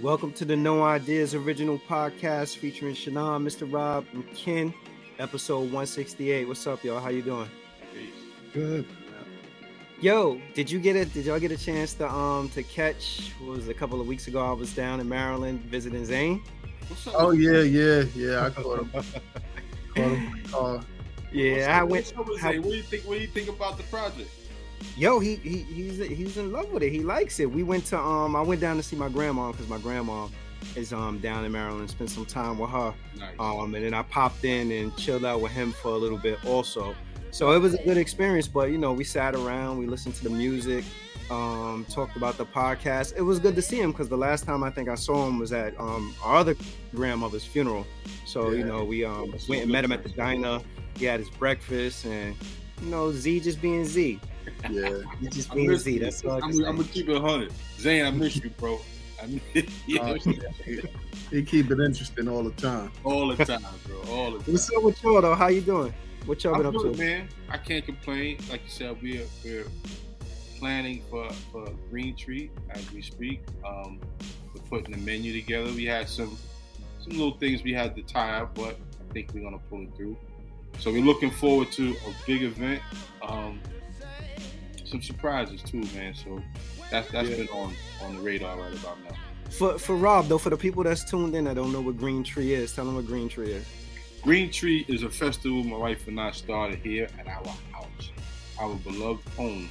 Welcome to the No Ideas original podcast featuring Shannon, Mr. Rob, and Ken, episode 168. What's up, y'all? How you doing? Good. Yo, did you get it? Did y'all get a chance to um to catch? What was it, a couple of weeks ago? I was down in Maryland visiting Zane. Oh yeah, yeah, yeah. I caught him. caught him. Uh, Yeah, I went. What's up with how- What do you think? What do you think about the project? Yo, he, he he's he's in love with it. He likes it. We went to um I went down to see my grandma because my grandma is um down in Maryland. Spent some time with her. Nice. Um, and then I popped in and chilled out with him for a little bit also. So it was a good experience, but you know, we sat around, we listened to the music, um, talked about the podcast. It was good to see him because the last time I think I saw him was at um, our other grandmother's funeral. So you know, we um, went and met him at the diner. He had his breakfast, and you know, Z just being Z. yeah. He just I being miss Z. you. That's all I I'm, I'm gonna keep it hundred. Zane, I miss you, bro. I miss you Uh, he, he keep it interesting all the time. all the time, bro. All the time. What's up with y'all though? How you doing? What y'all been I'm up good, to? man. I can't complain. Like you said, we're we're planning for for Green Tree as we speak. Um, we're putting the menu together. We had some some little things we had to tie up, but I think we're gonna pull it through. So we're looking forward to a big event. Um, some surprises too, man. So that's that's Yeah. been on on the radar right about now. For for Rob though, for the people that's tuned in that don't know what Green Tree is, tell them what Green Tree is. Green Tree is a festival my wife and I started here at our house, our beloved home.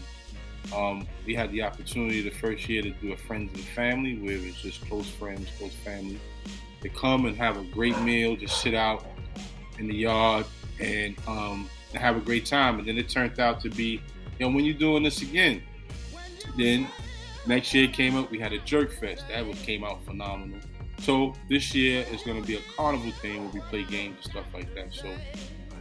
Um, we had the opportunity the first year to do a friends and family where it was just close friends, close family. To come and have a great meal, just sit out in the yard and um, and have a great time. And then it turned out to be, know, when you're doing this again, then next year it came up, we had a jerk fest. That was, came out phenomenal. So this year is going to be a carnival thing where we play games and stuff like that. So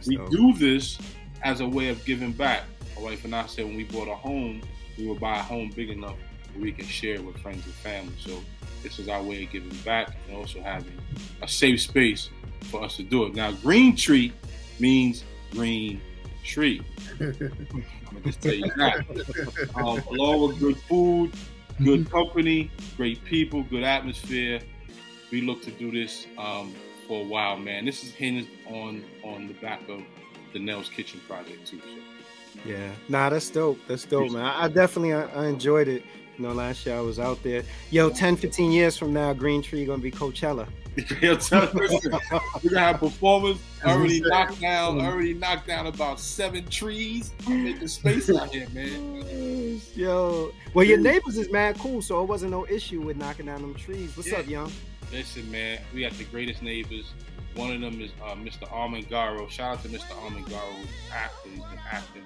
we do this as a way of giving back. My wife and I said when we bought a home, we will buy a home big enough where we can share it with friends and family. So this is our way of giving back and also having a safe space for us to do it. Now, green tree means green tree. I'm gonna just tell you that. Um, along with good food, good company, great people, good atmosphere. We look to do this um, for a while, man. This is hinged on on the back of the Nell's Kitchen project too. So. Yeah, nah, that's dope. That's dope, man. I, I definitely I, I enjoyed it. You know, last year I was out there. Yo, 10, 15 years from now, Green Tree gonna be Coachella. Yo, tell- listen, We're gonna have performers already knocked down, already knocked down about seven trees. I'm making space out here, man. Yo, well, your neighbors is mad cool, so it wasn't no issue with knocking down them trees. What's Yeah. up, young? Listen, man, we got the greatest neighbors. One of them is uh, Mr. Armen Garo. Shout out to Mr. Armen Garo, who's an. He's been acting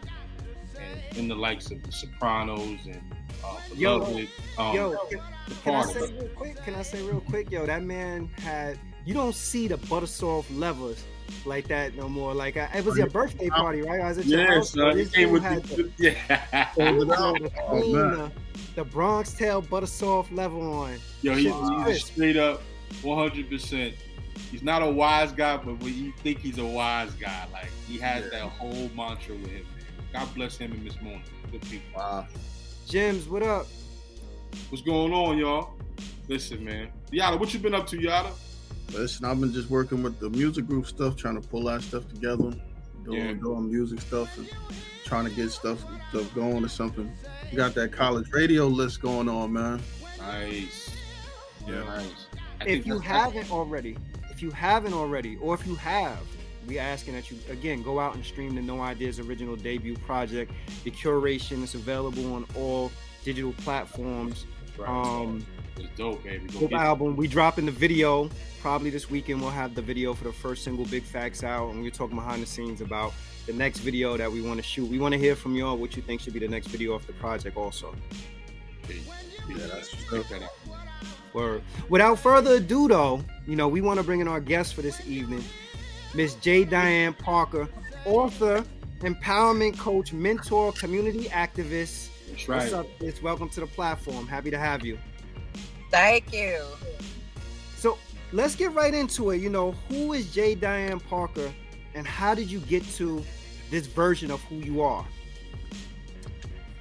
and in the likes of The Sopranos and uh, Yo, Beloved. Um, Yo, can, The can I say real quick? Can I say real quick? Yo, that man had. You don't see the butter soft levers like that no more. Like uh, it was your birthday party, right? I was at your Yeah, house. son. This came dude with had the, yeah. the, the, Oh, clean, man. uh, the Bronx Tale butter soft level on. Yo, he's, Shit was he's straight up 100%. He's not a wise guy, but when you think he's a wise guy, like he has Yeah. that whole mantra with him. God bless him and Miss Mona. Good people. Wow. Jims, what up? What's going on, y'all? Listen, man. Yada, what you been up to, Yada? Listen, I've been just working with the music group stuff, trying to pull that stuff together, doing Yeah. doing music stuff, and trying to get stuff stuff going or something. We got that college radio list going on, man. Nice. Yeah. Nice. I If you haven't already, if you haven't already, or if you have, we asking that you again go out and stream the No Ideas original debut project. The curation is available on all digital platforms. Right. Um, it's dope, baby. Go dope album. We dropping the video probably this weekend. We'll have the video for the first single, Big Facts, out, and we're talking behind the scenes about the next video that we want to shoot. We want to hear from y'all what you think should be the next video off the project, also. Yeah, that's that. Word. Without further ado, though, you know, we want to bring in our guest for this evening, Miss J. Diane Parker, author, empowerment coach, mentor, community activist. That's right. What's up, sis? Welcome to the platform. Happy to have you. Thank you. So let's get right into it. You know, who is J. Diane Parker, and how did you get to this version of who you are?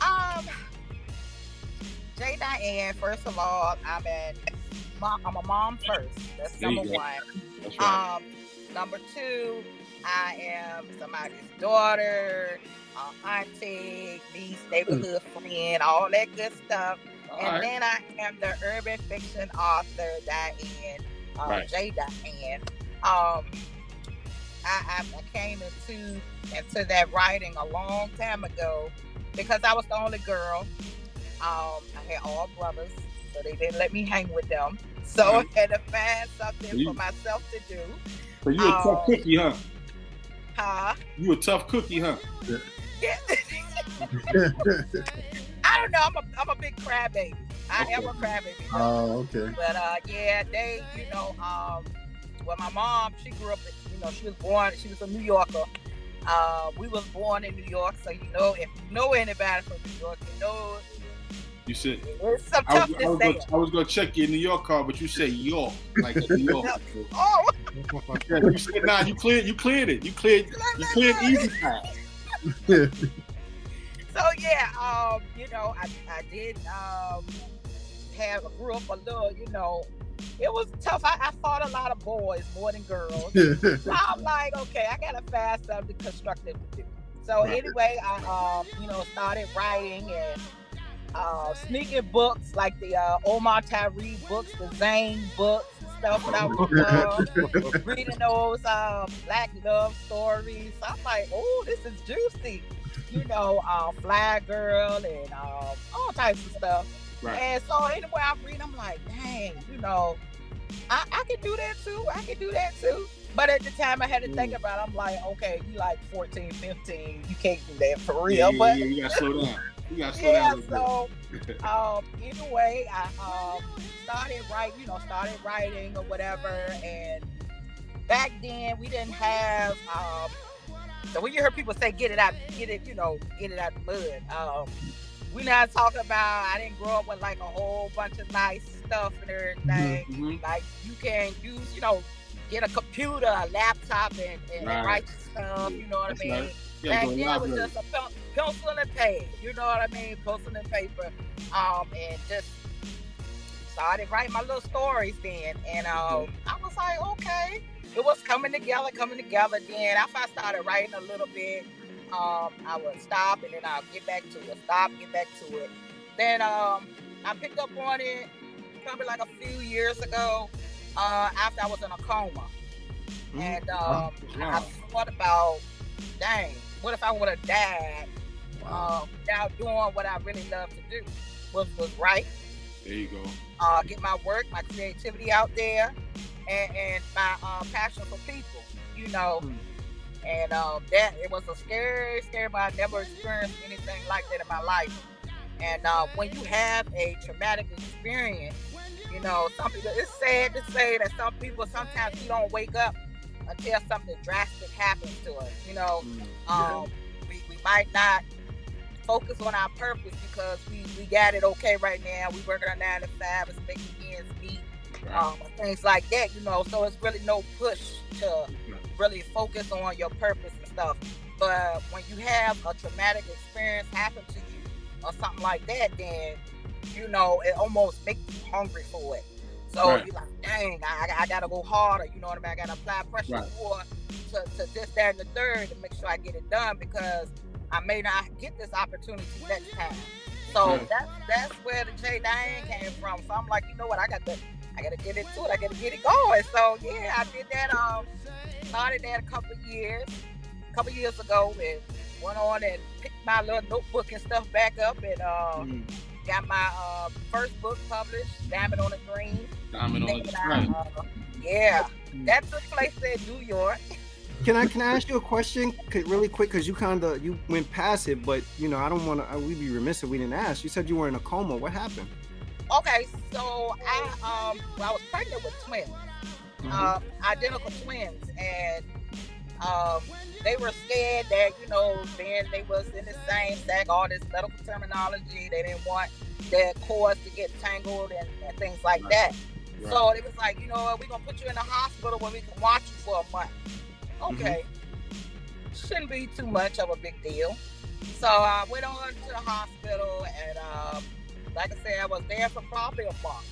Um, J. Diane, first of all, I'm an. I'm a mom first. That's number one. That's right. Um, number two, I am somebody's daughter, uh, auntie, niece, neighborhood friend, all that good stuff. All and right. then I am the urban fiction author, Diane, uh, Right. J. Diane. Um, I, I, came into into that writing a long time ago because I was the only girl. Um, I had all brothers, so they didn't let me hang with them. So Right. I had to find something You- for myself to do. So you a tough um, cookie, huh? Huh? You a tough cookie, huh? Yeah. I don't know. I'm a, I'm a big crybaby. I am a crybaby. oh, okay. But uh, yeah, they, you know, um, well, my mom, she grew up, you know, she was born, she was a New Yorker. Uh, we was born in New York, so you know, if you know anybody from New York, you know, You said it's some I was, I, was gonna, I was gonna check your New York card, but you said York, like New York. Oh, Yeah, you said nah, you cleared, you cleared it, you cleared, you cleared easy pass. so yeah, um, you know, I, I did um have grew up a little, you know, it was tough. I, I fought a lot of boys more than girls. So I'm like, okay, I gotta find something constructive to do. So anyway, I um, you know, started writing and uh, sneaking books like the uh, Omar Tyree books, the Zane books and stuff that I was uh, reading those um, black love stories. So I'm like, oh, this is juicy. You know, uh, Flyy Girl and um, all types of stuff. Right. And so anyway, I'm reading, I'm like, dang, you know, I, I can do that too. I can do that too. But at the time I had to think about it, I'm like, okay, you like 14, 15, you can't do that for real. Yeah, yeah, but yeah, you gotta slow down. You gotta slow yeah, down a little so um, either way, I um, started writing, you know, started writing or whatever. And back then, we didn't have. Um, so when you hear people say "get it out," get it, you know, get it out the mud. Um, we not talking about. I didn't grow up with like a whole bunch of nice stuff and everything. bit. Mhm. Like you can use, you know, get a computer, a laptop, and, and Right. write stuff. You know what That's I mean? right. Yeah, Back go to the then it was just a pen- pencil and pad, you know what I mean? Pencil and paper, um, and just started writing my little stories then. And um, I was like, okay, it was coming together, coming together. Then after I started writing a little bit, um, I would stop and then I'll get back to it, stop, get back to it. Then um, I picked up on it probably like a few years ago uh, after I was in a coma. Mhm. And um, I thought about, dang, what if I would have died uh, without doing what I really love to do, was was write, There you go. uh, get my work, my creativity out there, and, and my uh, passion for people, you know. Hmm. And um, that it was a scary, scary, but I never experienced anything like that in my life. And uh, when you have a traumatic experience, you know, some people, it's sad to say that some people sometimes you don't wake up until something drastic happens to us. You know, um, we, we might not focus on our purpose because we, we got it okay right now. We working a nine to five, it's making ends meet, um, things like that, you know. So it's really no push to really focus on your purpose and stuff. But when you have a traumatic experience happen to you or something like that, then you know it almost makes you hungry for it. So Right. you're like, dang, I, I gotta go harder. You know what I mean? I gotta apply pressure Right. more to, to this, that, and the third to make sure I get it done because I may not get this opportunity next time. So Right. that's that's where the J Diane came from. So I'm like, you know what? I got to I gotta get into it. I gotta get it going. So yeah, I did that. Um, started that a couple years, a couple years ago, and went on and picked my little notebook and stuff back up, and uh, Mm. got my uh, first book published, Diamond on the Green. Diamond on Thing the that I, uh, yeah, that took place in New York. Can I can I ask you a question really quick? Because you kind of you went past it, but you know I don't want to. We'd be remiss if we didn't ask. You said you were in a coma. What happened? Okay, so I um, well, I was pregnant with twins. Mhm. um, identical twins, and um, they were scared that you know then they was in the same sack, all this medical terminology. They didn't want their cords to get tangled and, and things like Right. that. Right. So it was like, you know, what, we're gonna put you in the hospital where we can watch you for a month. Okay, shouldn't be too much of a big deal. So I went on to the hospital, and um, like I said, I was there for probably a month.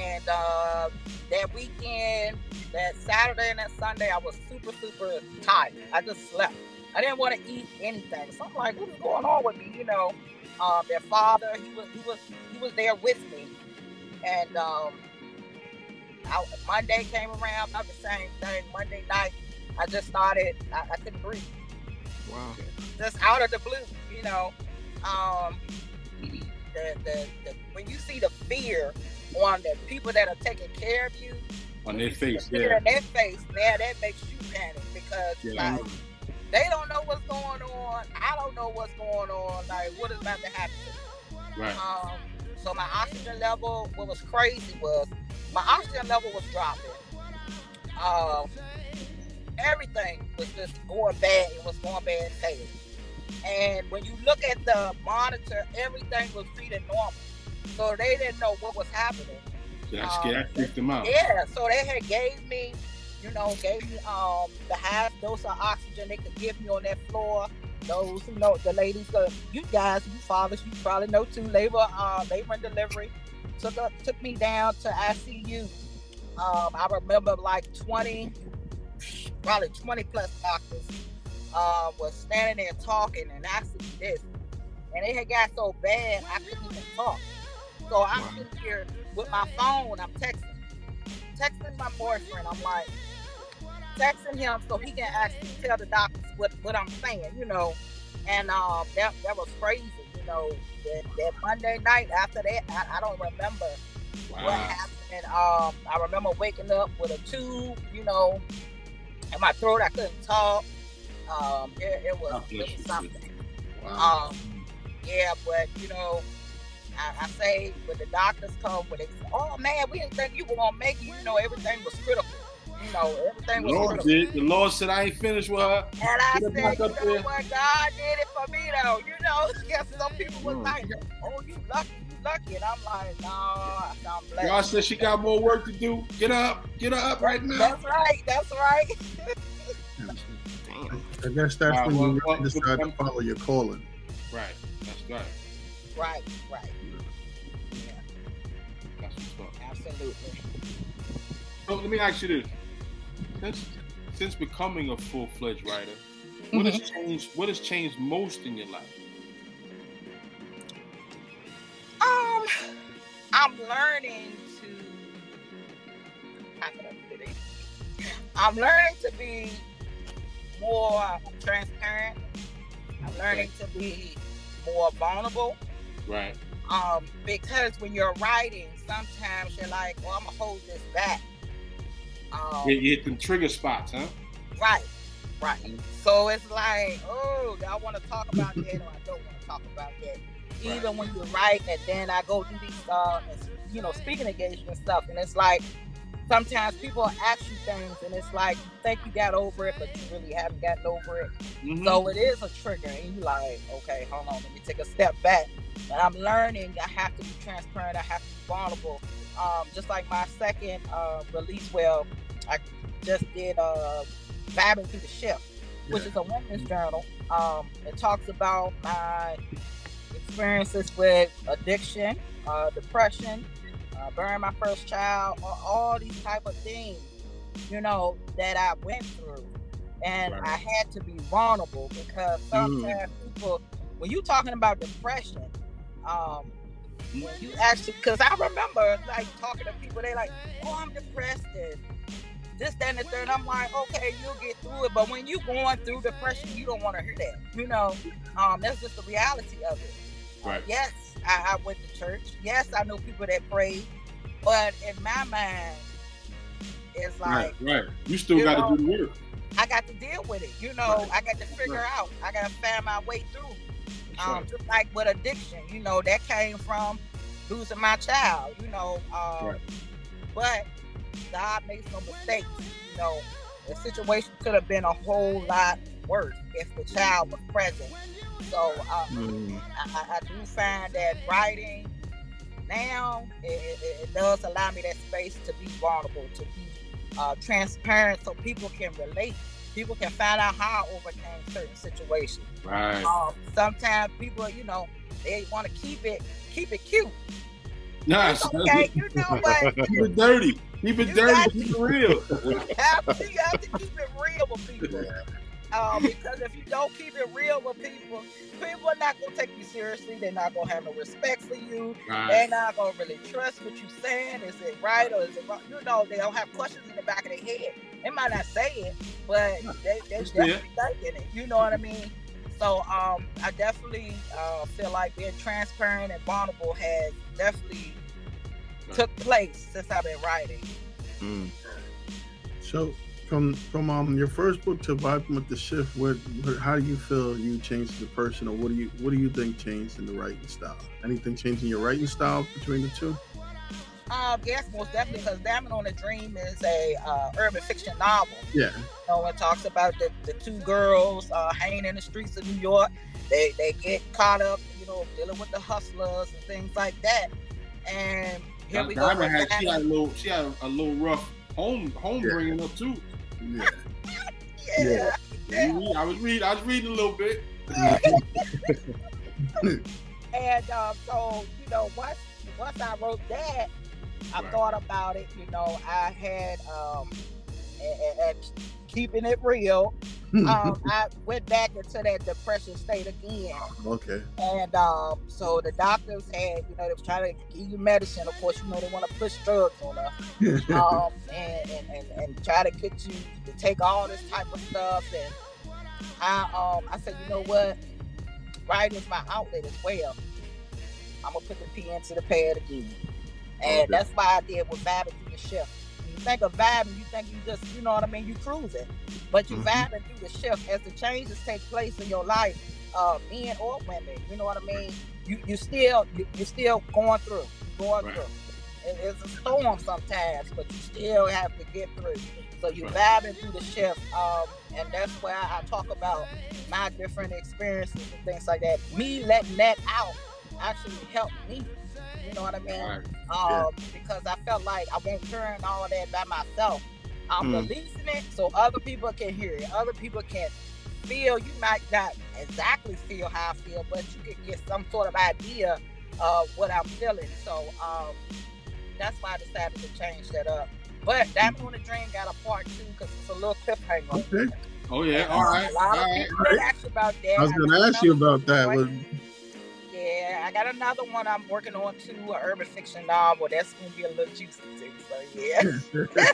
And uh, that weekend, that Saturday and that Sunday, I was super, super tired. I just slept. I didn't want to eat anything. So I'm like, what is going on with me? You know, um, their father, he was, he was, he was there with me, and um, I, Monday came around, about the same thing. Monday night, I just started. I, I couldn't breathe. Wow. Just out of the blue, you know. Um, the, the, the when you see the fear on the people that are taking care of you, On their face, the fear yeah. in their face, yeah, that makes you panic because Yeah. like they don't know what's going on. I don't know what's going on. Like what is about to happen? Right. Um, so my oxygen level, what was crazy was my oxygen level was dropping. Um, everything was just going bad. It was going bad fast. And when you look at the monitor, everything was treated normal. So they didn't know what was happening. That scared, that freaked them out. Yeah, so they had gave me, you know, gave me um the half dose of oxygen they could give me on that floor. Those who know the ladies, uh, you guys, you fathers, you probably know too. Labor, uh, labor and delivery took up, took me down to ICU. Um, I remember like twenty, probably twenty plus doctors uh, was standing there talking and asking me this, and it had got so bad I couldn't even talk. So I'm sitting here with my phone, I'm texting, texting my boyfriend. I'm like, texting him so he can actually tell the doctors what, what I'm saying, you know. And um, that that was crazy, you know. That, that Monday night after that, I, I don't remember what happened. Um, I remember waking up with a tube, you know, in my throat. I couldn't talk. Um, it, it was, God it was something. Wow. Um, yeah, but you know, I, I say when the doctors come, when they say, "Oh man, we didn't think you were gonna make it," you know, everything was critical. You know, everything The was Lord did. The Lord said, I ain't finished with her. And I Get said, back you up know there. what, God did it for me though. You know, yes, some people was Mm. like, "Oh, you lucky, you lucky," and I'm like, "No, I'm blessed." God said she got more work to do. Get up. Get up right now. That's right. That's right. Damn. I guess that's Wow, when well, you well, really decide to follow your calling. Right. That's right. Right. Right. Yeah. That's what's up. Absolutely. So let me ask you this: since becoming a full fledged writer, what has changed? What has changed most in your life? Um, I'm learning to. I'm learning to be more transparent. I'm learning to be more vulnerable. Right. Um, because when you're writing, sometimes you're like, "Well, I'm gonna hold this back." Um, You, you hit them trigger spots, huh? Right, right. So it's like, oh, I want to talk about that or I don't want to talk about that. Even when you're write, and then I go do these, uh, you know, speaking engagement stuff, and it's like sometimes people ask you things, and it's like you think you got over it, but you really haven't gotten over it. Mhm. So it is a trigger, and you're like, okay, hold on, let me take a step back. And I'm learning. I have to be transparent. I have to be vulnerable. Um, just like my second uh, release, well, I just did uh, vibing through the shift, which Yeah. is a women's journal. Um, it talks about my experiences with addiction, uh, depression, uh, burying my first child, all, all these type of things, you know, that I went through. And Right. I had to be vulnerable because sometimes people, when you're talking about depression, um, you actually, because I remember like talking to people, they like, oh, I'm depressed and this, that, and the third. I'm like, okay, you'll get through it. But when you're going through depression, you don't want to hear that. You know, um, that's just the reality of it. Right. Yes, I, I went to church. Yes, I know people that pray. But in my mind, it's like Right. Right. You still got to do the work. I got to deal with it. You know, Right. I got to figure Right. out. I got to find my way through. Um, right. just like with addiction, you know, that came from losing my child. You know, um, Right. but God makes no mistakes. You know, the situation could have been a whole lot worse if the child was present. So uh, Mm. I, I, I do find that writing now it, it, it does allow me that space to be vulnerable, to be uh, transparent, so people can relate. People can find out how I overcame certain situations. Right. Um, sometimes people, you know, they want to keep it keep it cute. Nah, It's okay, you know what? keep it dirty. Keep it You dirty. Keep it real. You have, to, you have to keep it real with people. Um, because if you don't keep it real with people, people are not gonna take you seriously. They're not gonna have no respect for you. They're not gonna really trust what you're saying. Is it right or is it wrong? You know, they don't have questions in the back of their head. They might not say it, but they they It's there. definitely thinking it. You know what I mean? So um, I definitely uh, feel like being transparent and vulnerable has definitely took place since I've been writing. Mm. So from from um your first book to vibing with the shift, what, what how do you feel you changed the person, or what do you what do you think changed in the writing style? Anything changing your writing style between the two? Um, yes, most definitely, because Diamond on a Dream is a uh, urban fiction novel. Yeah, You know, it talks about the, the two girls uh, hanging in the streets of New York. They they get caught up, you know, dealing with the hustlers and things like that. And here we go. Diamond with had, she had a little, she had a little rough home home Yeah. bringing up too. yeah. Yeah. I was reading, I was reading a little bit. And um, so, you know, once once I wrote that, I Right. thought about it. You know, I had um, and, and keeping it real. Um, I went back into that depression state again. okay. And um, so the doctors had, you know, they was trying to give you medicine. Of course, you know, they want to push drugs on us um, and, and, and, and try to get you to take all this type of stuff. And I, um, I said, you know what? Writing is my outlet as well. I'm gonna put the pen to the pad again, and Okay. that's why I did with vibing through the shift. You think of vibing, you think you just, you know what I mean, you cruising, but you Mhm. vibing through the shift as the changes take place in your life, uh, men or women. You know what I mean? You you still you, you're still going through, going Right. through. It- It's a storm sometimes, but you still have to get through. So you Right. vibing through the shift, um, and that's where I talk about my different experiences and things like that. Me letting that out actually helped me. You know what I mean? Right. um, because I felt like I won't turn all that by myself. I'm Mm. releasing it so other people can hear it. Other people can feel. You might not exactly feel how I feel, but you can get some sort of idea of what I'm feeling. So um, that's why I decided to change that up. But Diamond on the Dream got a part two because it's a little cliffhanger. Okay. Oh yeah. All uh, right. A lot All of right. people ask about that. I was gonna ask you about that. Was, Yeah, I got another one I'm working on too, an urban fiction novel. That's gonna be a little juicy too. So yeah.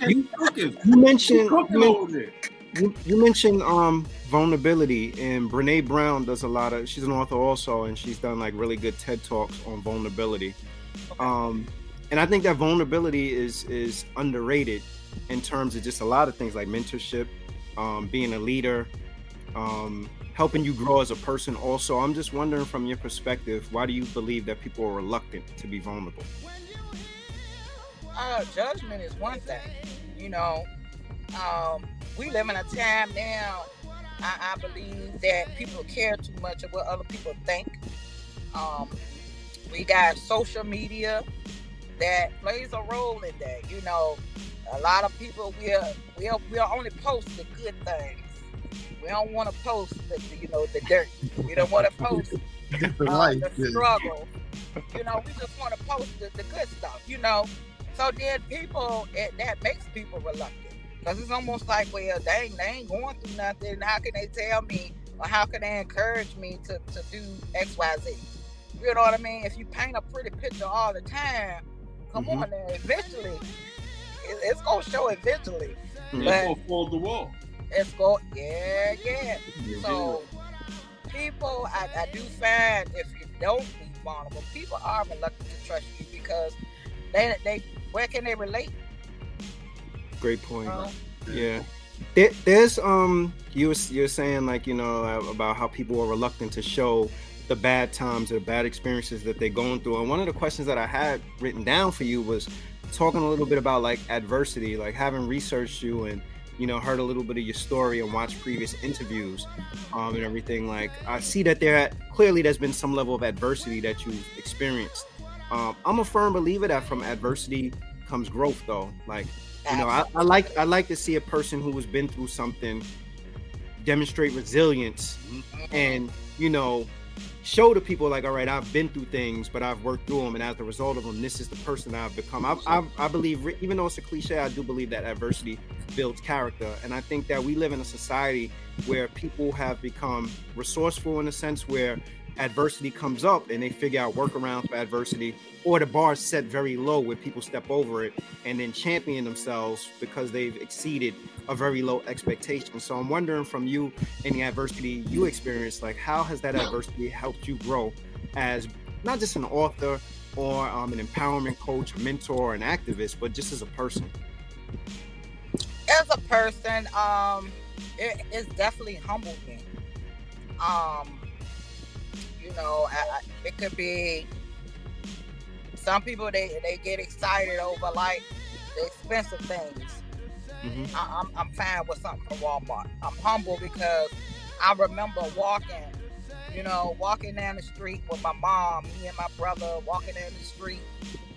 You cooking? You mentioned You cooking you, men- over there? you, you mentioned um vulnerability and Brene Brown does a lot of she's an author also and she's done like really good TED talks on vulnerability. Um and I think that vulnerability is is underrated in terms of just a lot of things like mentorship, um, being a leader, um, helping you grow as a person. Also, I'm just wondering from your perspective, why do you believe that people are reluctant to be vulnerable? uh, judgment is one thing. You know, um, we live in a time now. I, I believe that people care too much of what other people think. Um, we got social media that plays a role in that. You know, a lot of people we're we're, we're only post the good things. We don't want to post the the, you know the dirt. We don't want to post different uh, life. the yeah. struggle. You know, we just want to post the, the good stuff, you know. So then people, it, that makes people reluctant. Because it's almost like, well, they, ain't- they ain't going through nothing. How can they tell me or how can they encourage me to, to do X, Y, Z? You know what I mean? If you paint a pretty picture all the time, come Mhm. on now, eventually, it, it's going to show eventually. Yeah, But- go fold the wall. It's go, yeah, yeah. So people, I, I do find if you don't be vulnerable, people are reluctant to trust you because they they where can they relate? Great point. Um, Yeah. There, there's um you was you're saying like you know uh, about how people are reluctant to show the bad times or the bad experiences that they're going through and one of the questions that I had written down for you was talking a little bit about like adversity like having researched you and you know heard a little bit of your story and watched previous interviews um and everything like I see that there clearly there's been some level of adversity that you've experienced um I'm a firm believer that from adversity comes growth though like you know I, I like i like to see a person who has been through something demonstrate resilience Mhm. and you know show to people like, all right, I've been through things, but I've worked through them, and as a result of them, this is the person I've become. I, I, I believe, even though it's a cliche, I do believe that adversity builds character, and I think that we live in a society where people have become resourceful in a sense where adversity comes up and they figure out workarounds for adversity, or the bar set very low where people step over it and then champion themselves because they've exceeded a very low expectation. So I'm wondering from you, any adversity you experienced, like how has that adversity helped you grow as not just an author or um, an empowerment coach, a mentor, an activist, but just as a person? As a person, um, it, it's definitely humbled me. Um, you know, I, it could be some people they they get excited over like the expensive things. Mm-hmm. I, am I'm, I'm fine with something from Walmart. I'm humble because I remember walking, you know, walking down the street with my mom, me and my brother walking down the street.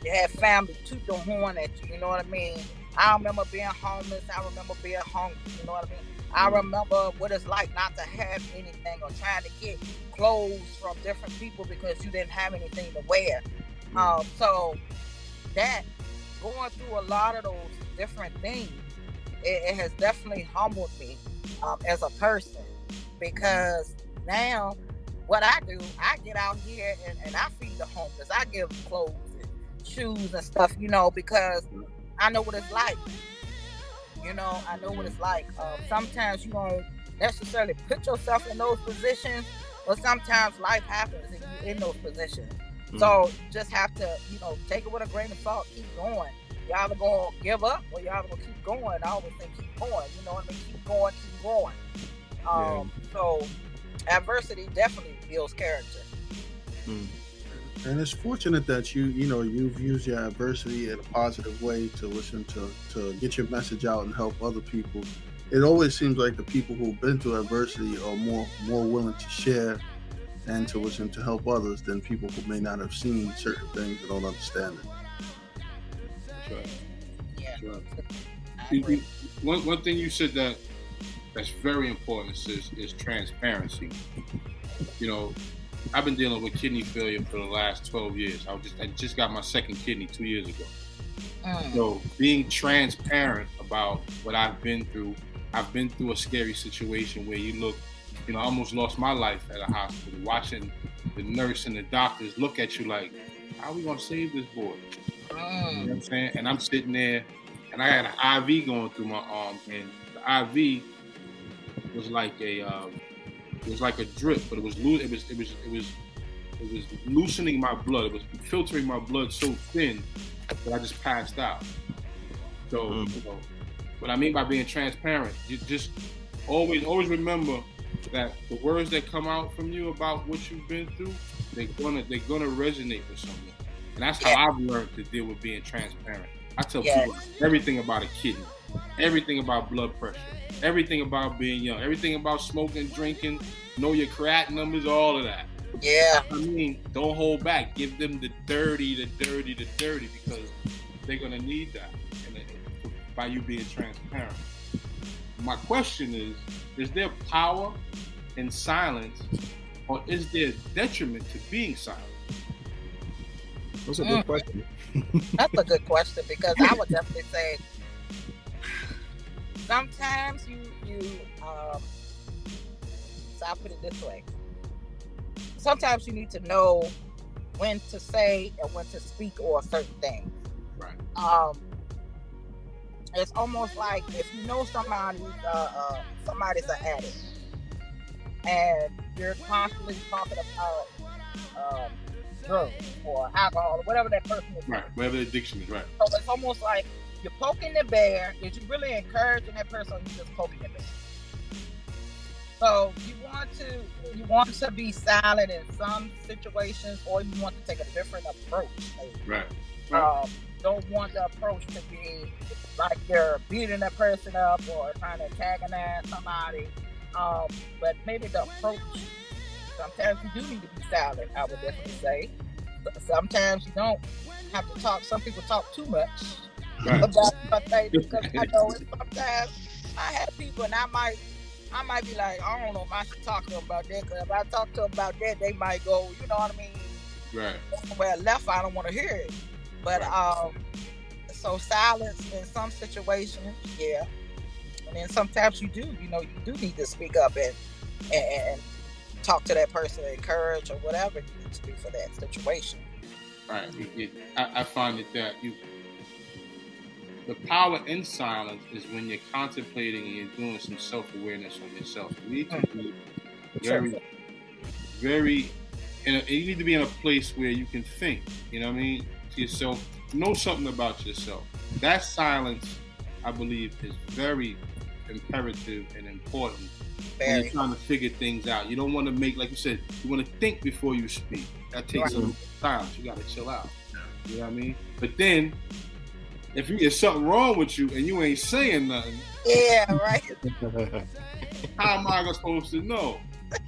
You had family toot the horn at you, you know what I mean? I remember being homeless. I remember being hungry, you know what I mean? I mm-hmm. remember what it's like not to have anything or trying to get clothes from different people because you didn't have anything to wear. Um, so that going through a lot of those different things it, it has definitely humbled me um, as a person because now what I do, I get out here and, and I feed the homeless. I give clothes and shoes and stuff, you know, because I know what it's like. You know, I know what it's like. Um, sometimes you don't necessarily put yourself in those positions, but sometimes life happens and you're in those positions. Mm-hmm. So just have to, you know, take it with a grain of salt, keep going y'all either gonna give up or y'all are gonna keep going. I always think keep going. You know what I mean? Keep going, keep going. Um, yeah. So adversity definitely builds character. Mm. And it's fortunate that you, you know, you've used your adversity in a positive way to listen to, to get your message out and help other people. It always seems like the people who've been through adversity are more more willing to share and to listen to help others than people who may not have seen certain things and don't understand it. Yeah. one, one thing you said that that's very important is, is transparency. You know, I've been dealing with kidney failure for the last 12 years. I just I just got my second kidney two years ago. Mm. So being transparent about what I've been through, I've been through a scary situation where you look, you know, I almost lost my life at a hospital, watching the nurse and the doctors look at you like, how are we gonna save this boy? You know what I'm saying? And I'm sitting there, and I had an IV going through my arm, and the IV was like a uh, it was like a drip, but it was lo- it was it was it was it was loosening my blood. It was filtering my blood so thin that I just passed out. So mm. you know, what I mean by being transparent, you just always always remember that the words that come out from you about what you've been through, they're gonna they're gonna resonate with someone. And that's how yeah. I've learned to deal with being transparent. I tell yes. people everything about a kidney, everything about blood pressure, everything about being young, everything about smoking, drinking, know your creatinine numbers, all of that. Yeah. I mean, don't hold back. Give them the dirty, the dirty, the dirty, because they're gonna need that. And uh, by you being transparent. My question is: Is there power in silence, or is there detriment to being silent? That's a good mm. question. That's a good question because I would definitely say sometimes you you um so I'll put it this way. Sometimes you need to know when to say and when to speak or certain things. Right. Um it's almost like if you know somebody uh, uh somebody's an addict and you're constantly talking about um drugs or alcohol or whatever that person is. Right, whatever the addiction is, right. So it's almost like you're poking the bear. Is you really encouraging that person or you just poking the bear? So you want to you want to be silent in some situations or you want to take a different approach. Maybe. Right. right. Um, don't want the approach to be like you're beating that person up or trying to antagonize somebody. Um, but maybe the approach Sometimes you do need to be silent, I would definitely say. Sometimes you don't have to talk. Some people talk too much right. about things because I know it sometimes I have people and I might I might be like, I don't know if I should talk to them about that. Because if I talk to them about that, they might go, you know what I mean? Right. Somewhere left, I don't want to hear it. But um, so silence in some situations, yeah. And then sometimes you do, you know, you do need to speak up and and, and talk to that person, encourage or whatever you need to do for that situation. Right. I, I find it that you, the power in silence is when you're contemplating and you're doing some self awareness on yourself. You need to be very, very, in a, you need to be in a place where you can think. You know what I mean? To yourself, know something about yourself. That silence, I believe, is very imperative and important when you're trying to figure things out. You don't want to make, like you said, you want to think before you speak. That takes Right. some time. You got to chill out. You know what I mean? But then, if you, there's something wrong with you and you ain't saying nothing, yeah, right. how am I supposed to know?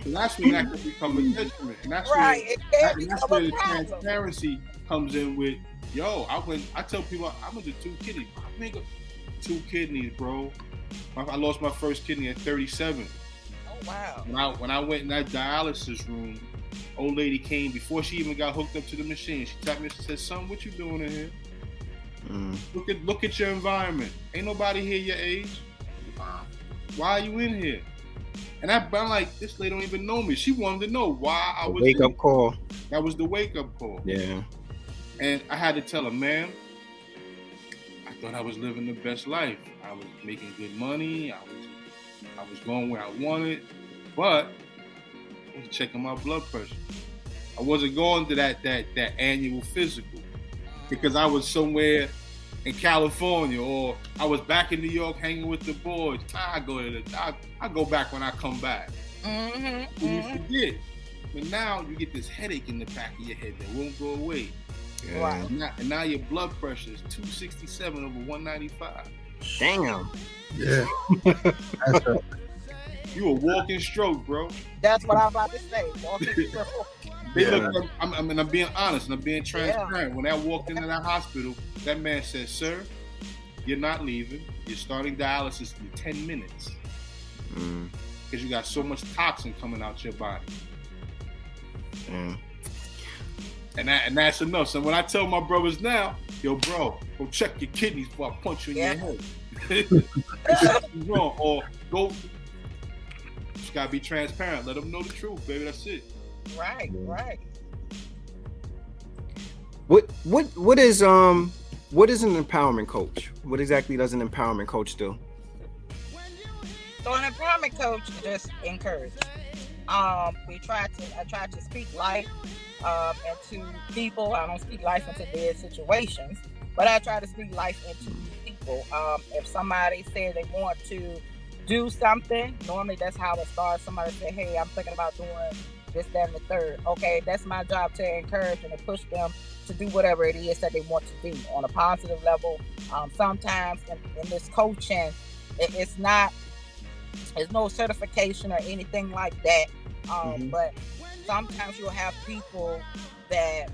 And that's when that can become a detriment. And that's Right. where, It can and that's become where a the problem. transparency comes in with, yo, I went, I tell people I went to two kidneys. I make a, two kidneys, bro. I I lost my first kidney at 37. Oh wow. When I when I went in that dialysis room, old lady came before she even got hooked up to the machine. She tapped me and she said, "Son, what you doing in here? Mm. Look at look at your environment. Ain't nobody here your age. Why are you in here?" And I, I'm like, this lady don't even know me. She wanted to know why I was Wake up call. That was the wake up call. Yeah. And I had to tell her, ma'am, I thought I was living the best life. I was making good money. I was I was going where I wanted, but I was checking my blood pressure. I wasn't going to that that that annual physical because I was somewhere in California or I was back in New York hanging with the boys. I go to the I, I go back when I come back. Mm-hmm. And you forget. But now you get this headache in the back of your head that won't go away. Yeah. Right. And now, and now your blood pressure is 267 over 195. Damn. Yeah. That's a, You a walking stroke, bro. That's what I'm about to say. Walking through. They Yeah. look, I'm, I mean, I'm being honest and I'm being transparent. When I walked into that hospital, that man said, "Sir, you're not leaving. You're starting dialysis in 10 minutes Mm. because you got so much toxin coming out your body." Yeah. And that, and that's enough. So when I tell my brothers now, yo, bro, go check your kidneys before I punch you in Yeah. your head. Something's wrong. Or go. Just gotta be transparent. Let them know the truth, baby. That's it. right, right. What what what is um what is an empowerment coach? What exactly does an empowerment coach do? So an empowerment coach just encourage. Um, we try to I try to speak life um, into people. I don't speak life into dead situations, but I try to speak life into people. Um, if somebody says they want to do something, normally that's how it starts. Somebody say, "Hey, I'm thinking about doing this, that, and the third. Okay, that's my job to encourage and to push them to do whatever it is that they want to do on a positive level. Um, sometimes in, in this coaching, it, it's not there's no certification or anything like that. Um, Mhm. But sometimes you'll have people that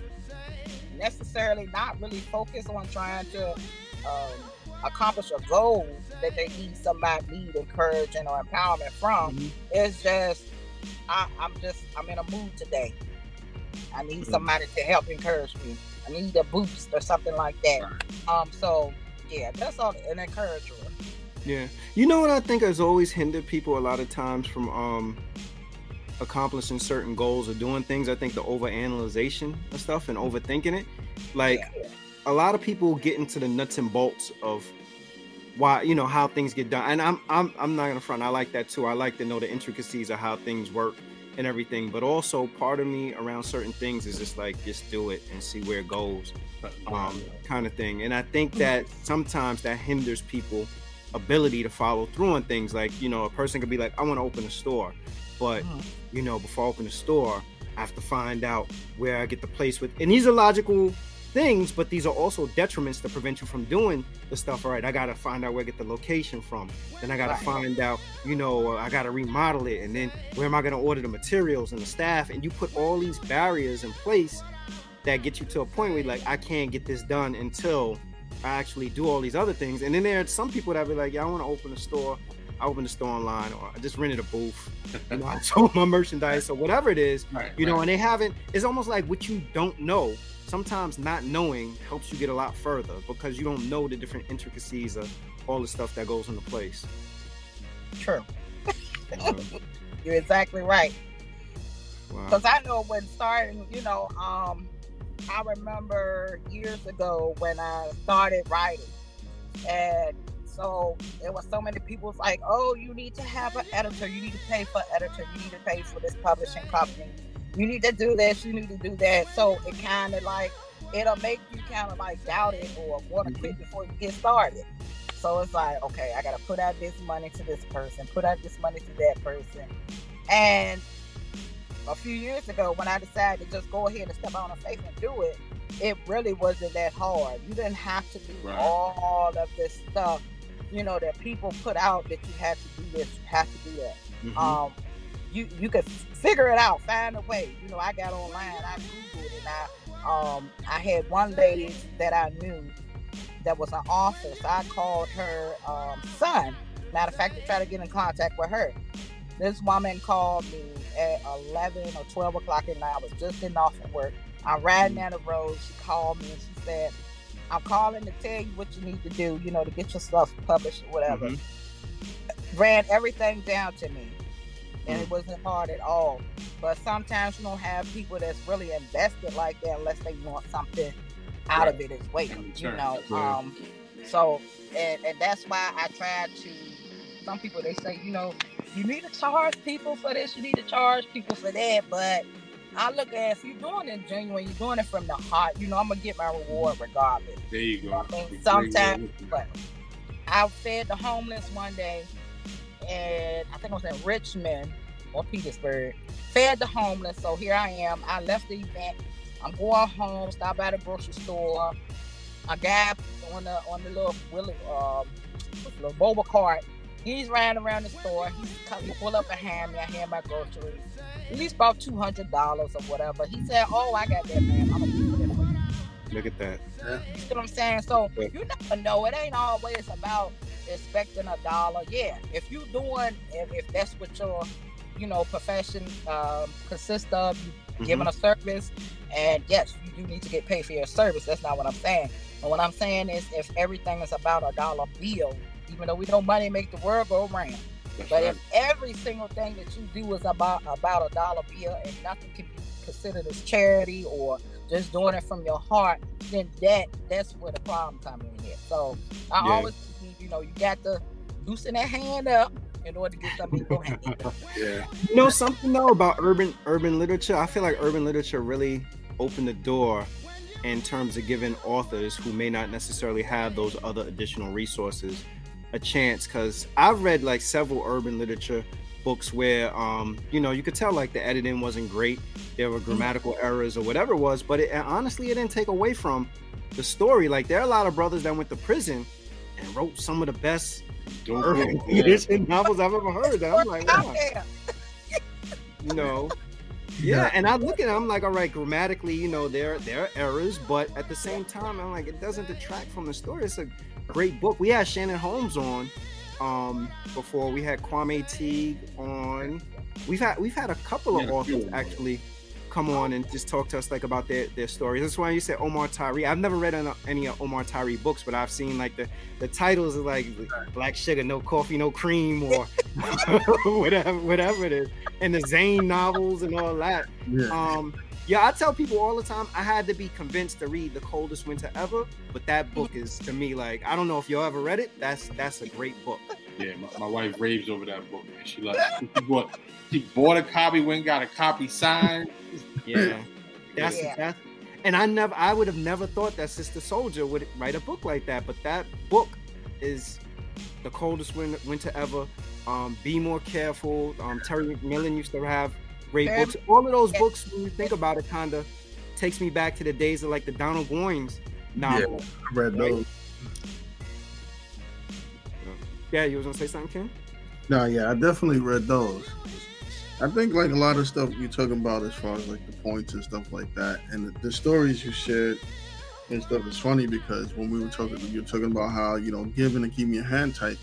necessarily not really focus on trying to um, accomplish a goal that they need somebody need encouragement or empowerment from. Mhm. It's just I, I'm just I'm in a mood today. I need Mhm. somebody to help encourage me. I need a boost or something like that. Um, so yeah, that's all an encourager. Yeah. You know what I think has always hindered people a lot of times from um accomplishing certain goals or doing things. I think the overanalyzation of stuff and overthinking it. Like Yeah. a lot of people get into the nuts and bolts of why you know how things get done. And I'm I'm I'm not gonna front. I like that too. I like to know the intricacies of how things work and everything. But also part of me around certain things is just like just do it and see where it goes um, kind of thing. And I think that sometimes that hinders people ability to follow through on things. Like, you know, a person could be like, I want to open a store, but Mhm. you know, before I open a store, I have to find out where I get the place with. And these are logical things, but these are also detriments to prevent you from doing the stuff. All right, I got to find out where I get the location from. Then I got to Right. find out, you know, I got to remodel it. And then where am I going to order the materials and the staff? And you put all these barriers in place that get you to a point where like, I can't get this done until I actually do all these other things. And then there are some people that be like, yeah, I want to open a store, I opened a store online, or I just rented a booth. You know, I sold my merchandise or whatever it is. Right, You know, right. and they haven't. It's almost like what you don't know. Sometimes not knowing helps you get a lot further because you don't know the different intricacies of all the stuff that goes into place. True. Um, You're exactly right. wow. Because I know when starting, you know, um, I remember years ago when I started writing, and so there was so many people was like, "Oh, you need to have an editor. You need to pay for editor. You need to pay for this publishing company. You need to do this. You need to do that." So it kind of like it'll make you kind of like doubt it or want to quit mm-hmm. before you get started. So it's like, okay, I gotta put out this money to this person, put out this money to that person, and a few years ago when I decided to just go ahead and step out on faith and do it, it really wasn't that hard. You didn't have to do Right. all of this stuff, you know, that people put out that you had to do this, you have to do that. Mhm. Um, you you could figure it out, find a way. You know, I got online, I googled, and I um I had one lady that I knew that was an author, so I called her um, son. Matter of fact, to try to get in contact with her. This woman called me at 11 or 12 o'clock at night. I was just getting off from work. I'm riding down the road. She called me and she said, I'm calling to tell you what you need to do, you know, to get your stuff published or whatever. Mhm. Ran everything down to me. And it wasn't hard at all. But sometimes you don't have people that's really invested like that unless they want something out of it as well. You know. yeah. Um so and, and that's why I try to some people they say, you know, you need to charge people for this, you need to charge people for that, but I look at if you're doing it genuine, you're doing it from the heart, you know, I'm gonna get my reward regardless. There you go. I mean, It's a great sometimes- way of looking but- I fed the homeless one day, and I think I was in Richmond or Petersburg. Fed the homeless, so here I am. I left the event. I'm going home. Stop by the grocery store. A guy on the on the little Willie, um, the little boba cart. He's riding around the store. He's come, he pull up and hand me. I hand my groceries. At least about two hundred dollars or whatever. He said, "Oh, I got that, man. I'm gonna put it. Look at that. You see what I'm saying? So Yeah. you never know. It ain't always about expecting a dollar. Yeah, if you doing, if, if that's what your, you know, profession um, consists of, you Mm-hmm. giving a service, and yes, you do need to get paid for your service. That's not what I'm saying. But what I'm saying is, if everything is about a dollar bill, even though we know money make the world go round, That's but right. if every single thing that you do is about about a dollar bill and nothing can be considered as charity or just doing it from your heart, then that that's where the problem comes in here. So I Yeah. always, you know, you got to loosen that hand up in order to get something in your hand. yeah. You know something though about urban urban literature? I feel like urban literature really opened the door in terms of giving authors who may not necessarily have those other additional resources a chance. Because I've read like several urban literature books where um you know you could tell like the editing wasn't great there were grammatical errors or whatever it was but it, honestly it didn't take away from the story. Like there are a lot of brothers that went to prison and wrote some of the best Dope urban literature novels i've ever heard that i'm like Out wow there. you know? Yeah. And i look at it i'm like all right grammatically you know there there are errors but at the same time i'm like it doesn't detract from the story. It's a great book we had shannon holmes on um before. We had kwame teague on. We've had we've had a couple of Yeah, authors actually come on and just talk to us like about their their stories. That's why you said omar tyree i've never read any, any of omar tyree books but i've seen like the the titles are like black sugar no coffee no cream or whatever whatever it is. And the zane novels and all that. Yeah. um yeah i tell people all the time i had to be convinced to read the coldest winter ever but that book is to me like i don't know if y'all ever read it that's that's a great book Yeah, my, my wife raves over that book. Man. She loves. She bought. She bought a copy. Went got a copy signed. yeah that's Yeah. that's and i never i would have never thought that Sister Souljah would write a book like that but that book is the coldest winter, winter ever um be more careful um terry mcmillan used to have great Very- books all of those books when you think about it kind of takes me back to the days of like the donald goines novel I read Right. those. yeah you was gonna say something ken No, yeah, I definitely read those. I think like a lot of stuff you're talking about as far as like the points and stuff like that, and the, the stories you shared and stuff is funny because when we were talking, you were talking about how you know giving and keeping your hand tight.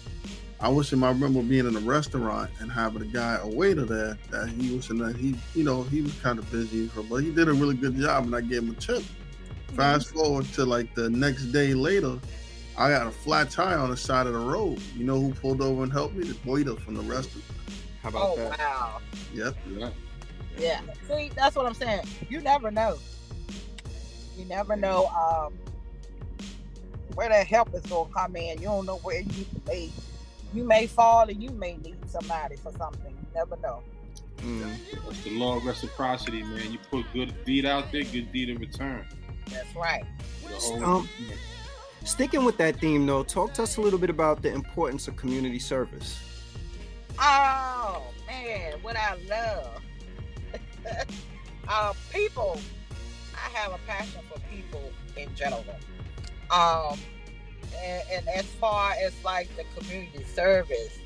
I wish him. I remember being in a restaurant and having a guy, a waiter there, that he was in that he, you know, he was kind of busy, but he did a really good job, and I gave him a tip. Fast forward to like the next day later, I got a flat tire on the side of the road. You know who pulled over and helped me? The waiter from the restaurant. How about Oh that? wow. Yep. Yeah. Yeah. See, that's what I'm saying. You never know. You never know um, where that help is gonna come in. You don't know where you may you may fall and you may need somebody for something. You never know. Mm. That's the law of reciprocity, man. You put good deed out there, good deed in return. That's right. Um, Sticking with that theme, though, talk to us a little bit about the importance of community service. Oh man, what I love. uh, people. I have a passion for people in general. Um, and, and as far as like the community service,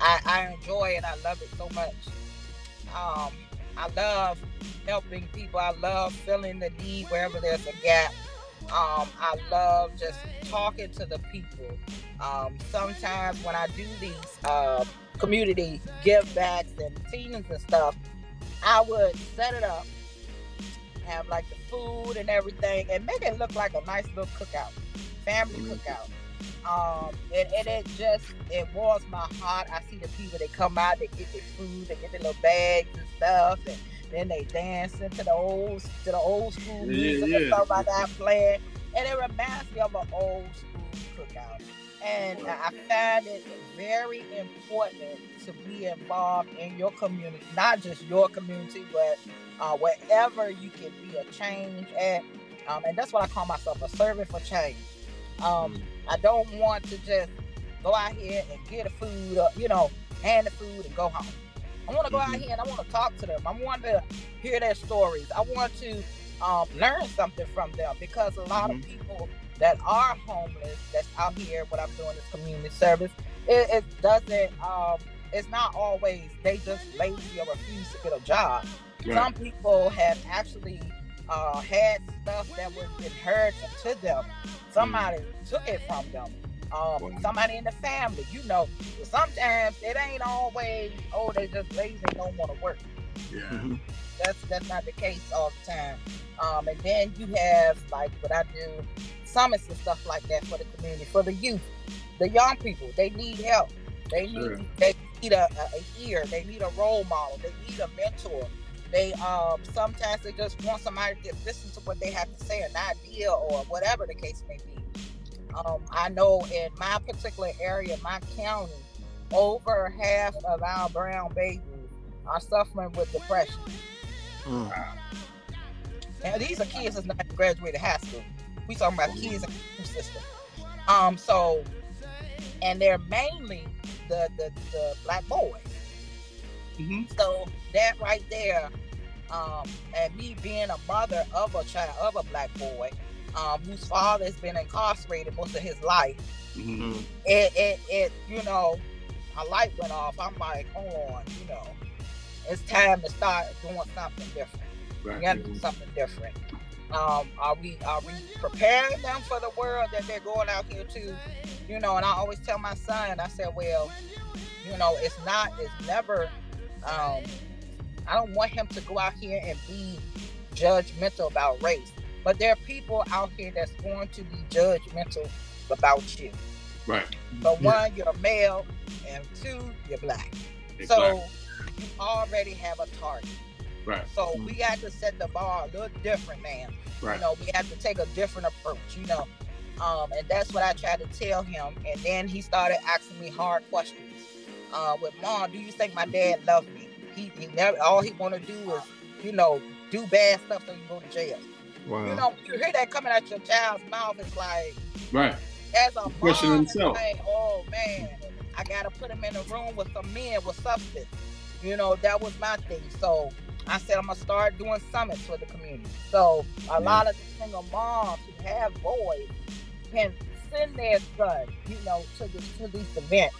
I, I enjoy it. I love it so much. Um, I love helping people. I love filling the need wherever there's a gap. Um, I love just talking to the people. Um, sometimes when I do these uh, community give backs and feedings and stuff, I would set it up, have like the food and everything, and make it look like a nice little cookout, family cookout. Um, and, and it just it warms my heart. I see the people that come out, they get their food, they get their little bags and stuff, and then they dance into the old to the old school Yeah, music yeah. and stuff like that playing, and it reminds me of an old school cookout. And I find it very important to be involved in your community, not just your community, but uh, wherever you can be a change at. Um, and that's what I call myself a servant for change. Um, I don't want to just go out here and get a food, uh, you know, hand the food and go home. I want to go out Mhm. here and I want to talk to them. I want to hear their stories. I want to um, learn something from them because a lot of people that are homeless that's out here what I'm doing is community service, it, it doesn't. Um, it's not always they just lazy or refuse to get a job. Right. Some people have actually uh, had stuff that was inherited to them. Somebody took it from them. Um, Wow. Somebody in the family, you know. Sometimes it ain't always oh they just lazy and don't want to work. Yeah. Mhm. That's that's not the case all the time. Um, and then you have like what I do, summits and stuff like that for the community, for the youth, the young people. They need help. They need Sure. they need a, a, a ear. They need a role model. They need a mentor. They um sometimes they just want somebody to listen to what they have to say, an idea or whatever the case may be. Um, I know in my particular area, my county, over half of our brown babies are suffering with depression. Mm. And these are kids that's not graduated high school. We talking about kids in the school system. Um, so, and they're mainly the the, the black boys. Mhm. So that right there, um, and me being a mother of a child of a black boy, um, whose father has been incarcerated most of his life, Mhm. Mm. it, it, it, you know, a light went off. I'm like, hold on, you know, it's time to start doing something different. Right. We gotta do something different. Um, are we are we preparing them for the world that they're going out here to? You know, and I always tell my son, I said, well, you know, it's not, it's never. Um, I don't want him to go out here and be judgmental about race, but there are people out here that's going to be judgmental about you. Right. But Yeah. one, you're a male, and two, you're black. Exactly. So you already have a target. right. So we got to set the bar a little different, man. Right. You know, we have to take a different approach, you know. Um, and that's what I tried to tell him. And then he started asking me hard questions. Uh, with mom, do you think my dad loved me? He, he never all he wanna do is, you know, do bad stuff so you go to jail. Wow. You know, you hear that coming out your child's mouth, it's like Right. as a Question mom, himself. like, oh man, I gotta put him in a room with some men with substance. You know, that was my thing. So I said I'm gonna start doing summits for the community. So a lot of the single moms who have boys can send their son, you know, to this to these events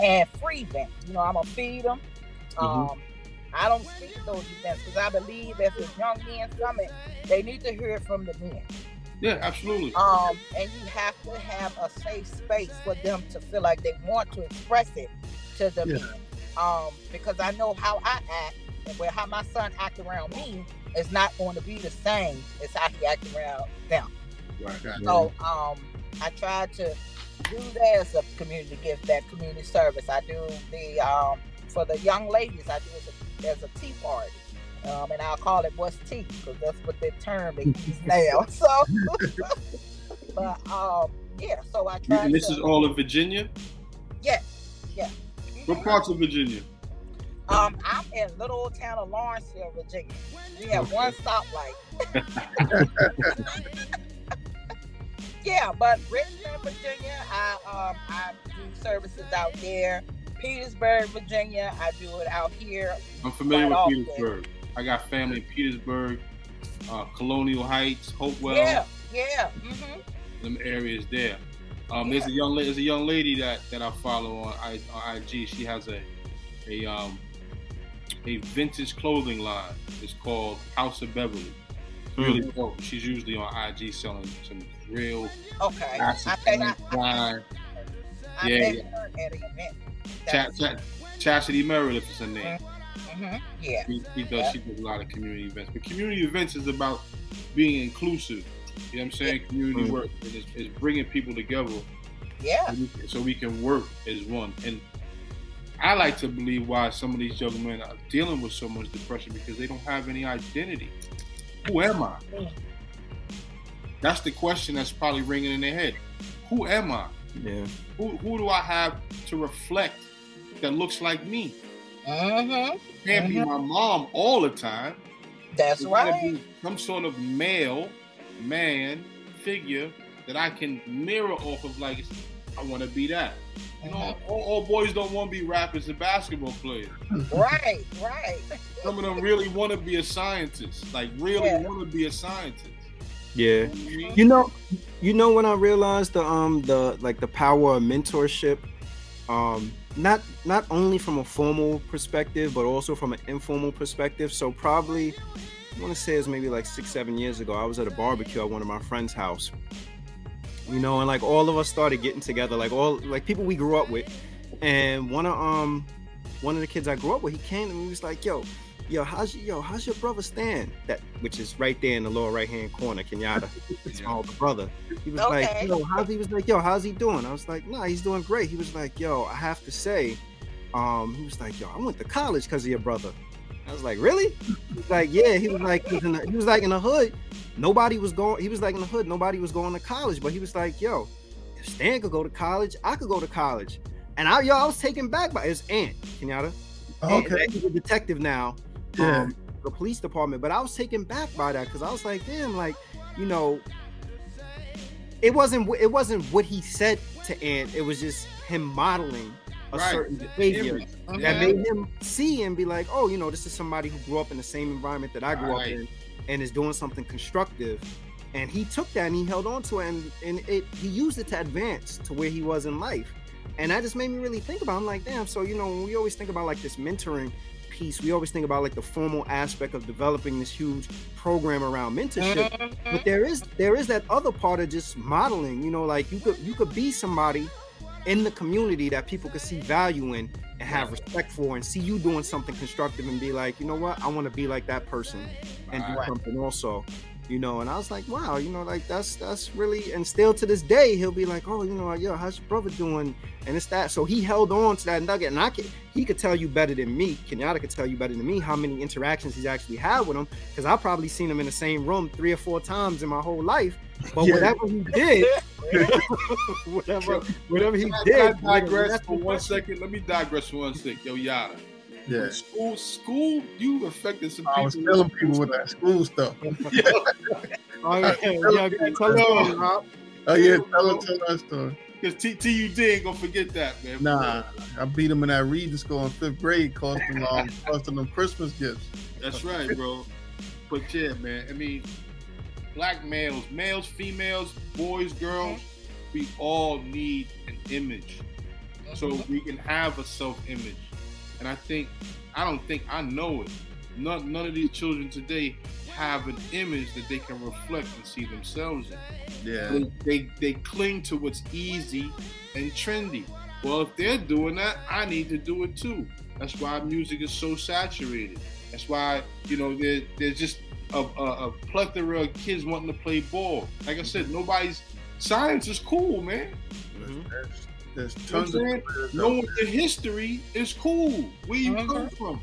and free them. You know, I'm gonna feed them. Mhm. Um, I don't speak those events because I believe if it's young men summit, they need to hear it from the men. Yeah, absolutely. Um, and you have to have a safe space for them to feel like they want to express it to the Yeah. men. Um, because I know how I act and where how my son act around me is not going to be the same as how he act around them. Right. So um, I try to do that as a community gift, that community service. I do the um, for the young ladies. I do as a, as a tea party, um, and I'll call it "What's Tea" because that's what the term they use now. So, but um, yeah. So I try. And this to, is all in Virginia. yes, yeah. What parts of Virginia? Um, I'm in little old town of Lawrenceville, Virginia. We have one stoplight. Yeah, but Richmond, Virginia, I um I do services out there. Petersburg, Virginia, I do it out here. I'm familiar with often. Petersburg. I got family in Petersburg, uh, Colonial Heights, Hopewell, yeah, yeah. Mm-hmm. them areas there. Um, There's a young lady. There's a young lady that, that I follow on, I, on IG. She has a a um a vintage clothing line. It's called House of Beverly. Really dope. She's usually on IG selling some real Okay. I think I, I, line. I Yeah, met yeah. her at an event. Chat, chat, Chastity Meredith is her name. hmm Yeah. She, she does Yeah. she does a lot of community events. But community events is about being inclusive. You know what I'm saying? Community Mhm. work. And it's, it's bringing people together Yeah. so we, can, so we can work as one. And I like to believe why some of these young men are dealing with so much depression because they don't have any identity. Who am I? That's the question that's probably ringing in their head. Who am I? Yeah. Who, who do I have to reflect that looks like me? hmm Can't be my mom all the time. That's There's gotta right. be Some sort of male, man figure that I can mirror off of. Like, I want to be that. You know, Mhm. all, all boys don't want to be rappers and basketball players. Right, right. Some of them really want to be a scientist. Like, really Yeah. want to be a scientist. Yeah. You know you know when I realized the um the like the power of mentorship, um not not only from a formal perspective but also from an informal perspective. So probably I want to say it's maybe like six seven years ago. I was at a barbecue at one of my friends' house. You know, and like all of us started getting together, like all like people we grew up with, and one of um one of the kids I grew up with, he came to me, he was like, "Yo, yo, how's your, yo, how's your brother Stan? That which is right there in the lower right hand corner, Kenyatta. It's my older brother. He was Okay. like, yo, how's he was like, yo, how's he doing? I was like, nah, he's doing great. He was like, yo, I have to say, um, he was like, yo, I went to college because of your brother. I was like, really? He was like, yeah. He was like, he was, in the, he was like in the hood. Nobody was going. He was like in the hood. Nobody was going to college. But he was like, yo, if Stan could go to college, I could go to college. And I, yo, I was taken back by his aunt, Kenyatta. And Okay. he's a detective now. Yeah. Um, the police department. But I was taken back by that because I was like, damn, like, you know, it wasn't it wasn't what he said to Ant. It was just him modeling a Right. certain behavior that made him see and be like, oh, you know, this is somebody who grew up in the same environment that I grew Right. up in and is doing something constructive. And he took that and he held on to it and, and it he used it to advance to where he was in life. And that just made me really think about it. I'm like, damn, so you know, when we always think about like this mentoring piece, we always think about like the formal aspect of developing this huge program around mentorship. Mhm. but there is there is that other part of just modeling you know like you could you could be somebody in the community that people could see value in and have respect for and see you doing something constructive and be like you know what? I want to be like that person and do something also you know and i was like wow you know like that's that's really and still to this day he'll be like oh you know yo how's your brother doing and it's that so he held on to that nugget and i could he could tell you better than me kenyatta could tell you better than me how many interactions he's actually had with him because i've probably seen him in the same room three or four times in my whole life but Yeah. whatever he did whatever whatever he did I digress for one second. Let me digress for one second. Yo, Yada. Yeah. School, school, you affected some people. I was people. telling people with that school stuff. oh yeah, yeah, yeah, tell him, Oh yeah, tell them tell that story. Because TUD ain't gonna forget that, man. Nah, I beat them in that reading school in fifth grade, costing them um, costing them Christmas gifts. That's right, bro. But yeah, man. I mean, black males, males, females, boys, girls, we all need an image, so we can have a self-image. And I think, I don't think I know it. none, none of these children today have an image that they can reflect and see themselves in. Yeah. They, they they cling to what's easy and trendy. Well, if they're doing that, I need to do it too. That's why music is so saturated. That's why you know there, there's just a, a, a plethora of kids wanting to play ball. Like I said, nobody's science is cool, man. Mhm. There's, there's You know what tons I'm of saying? players Knowing the history is cool. Where you come Mhm. from.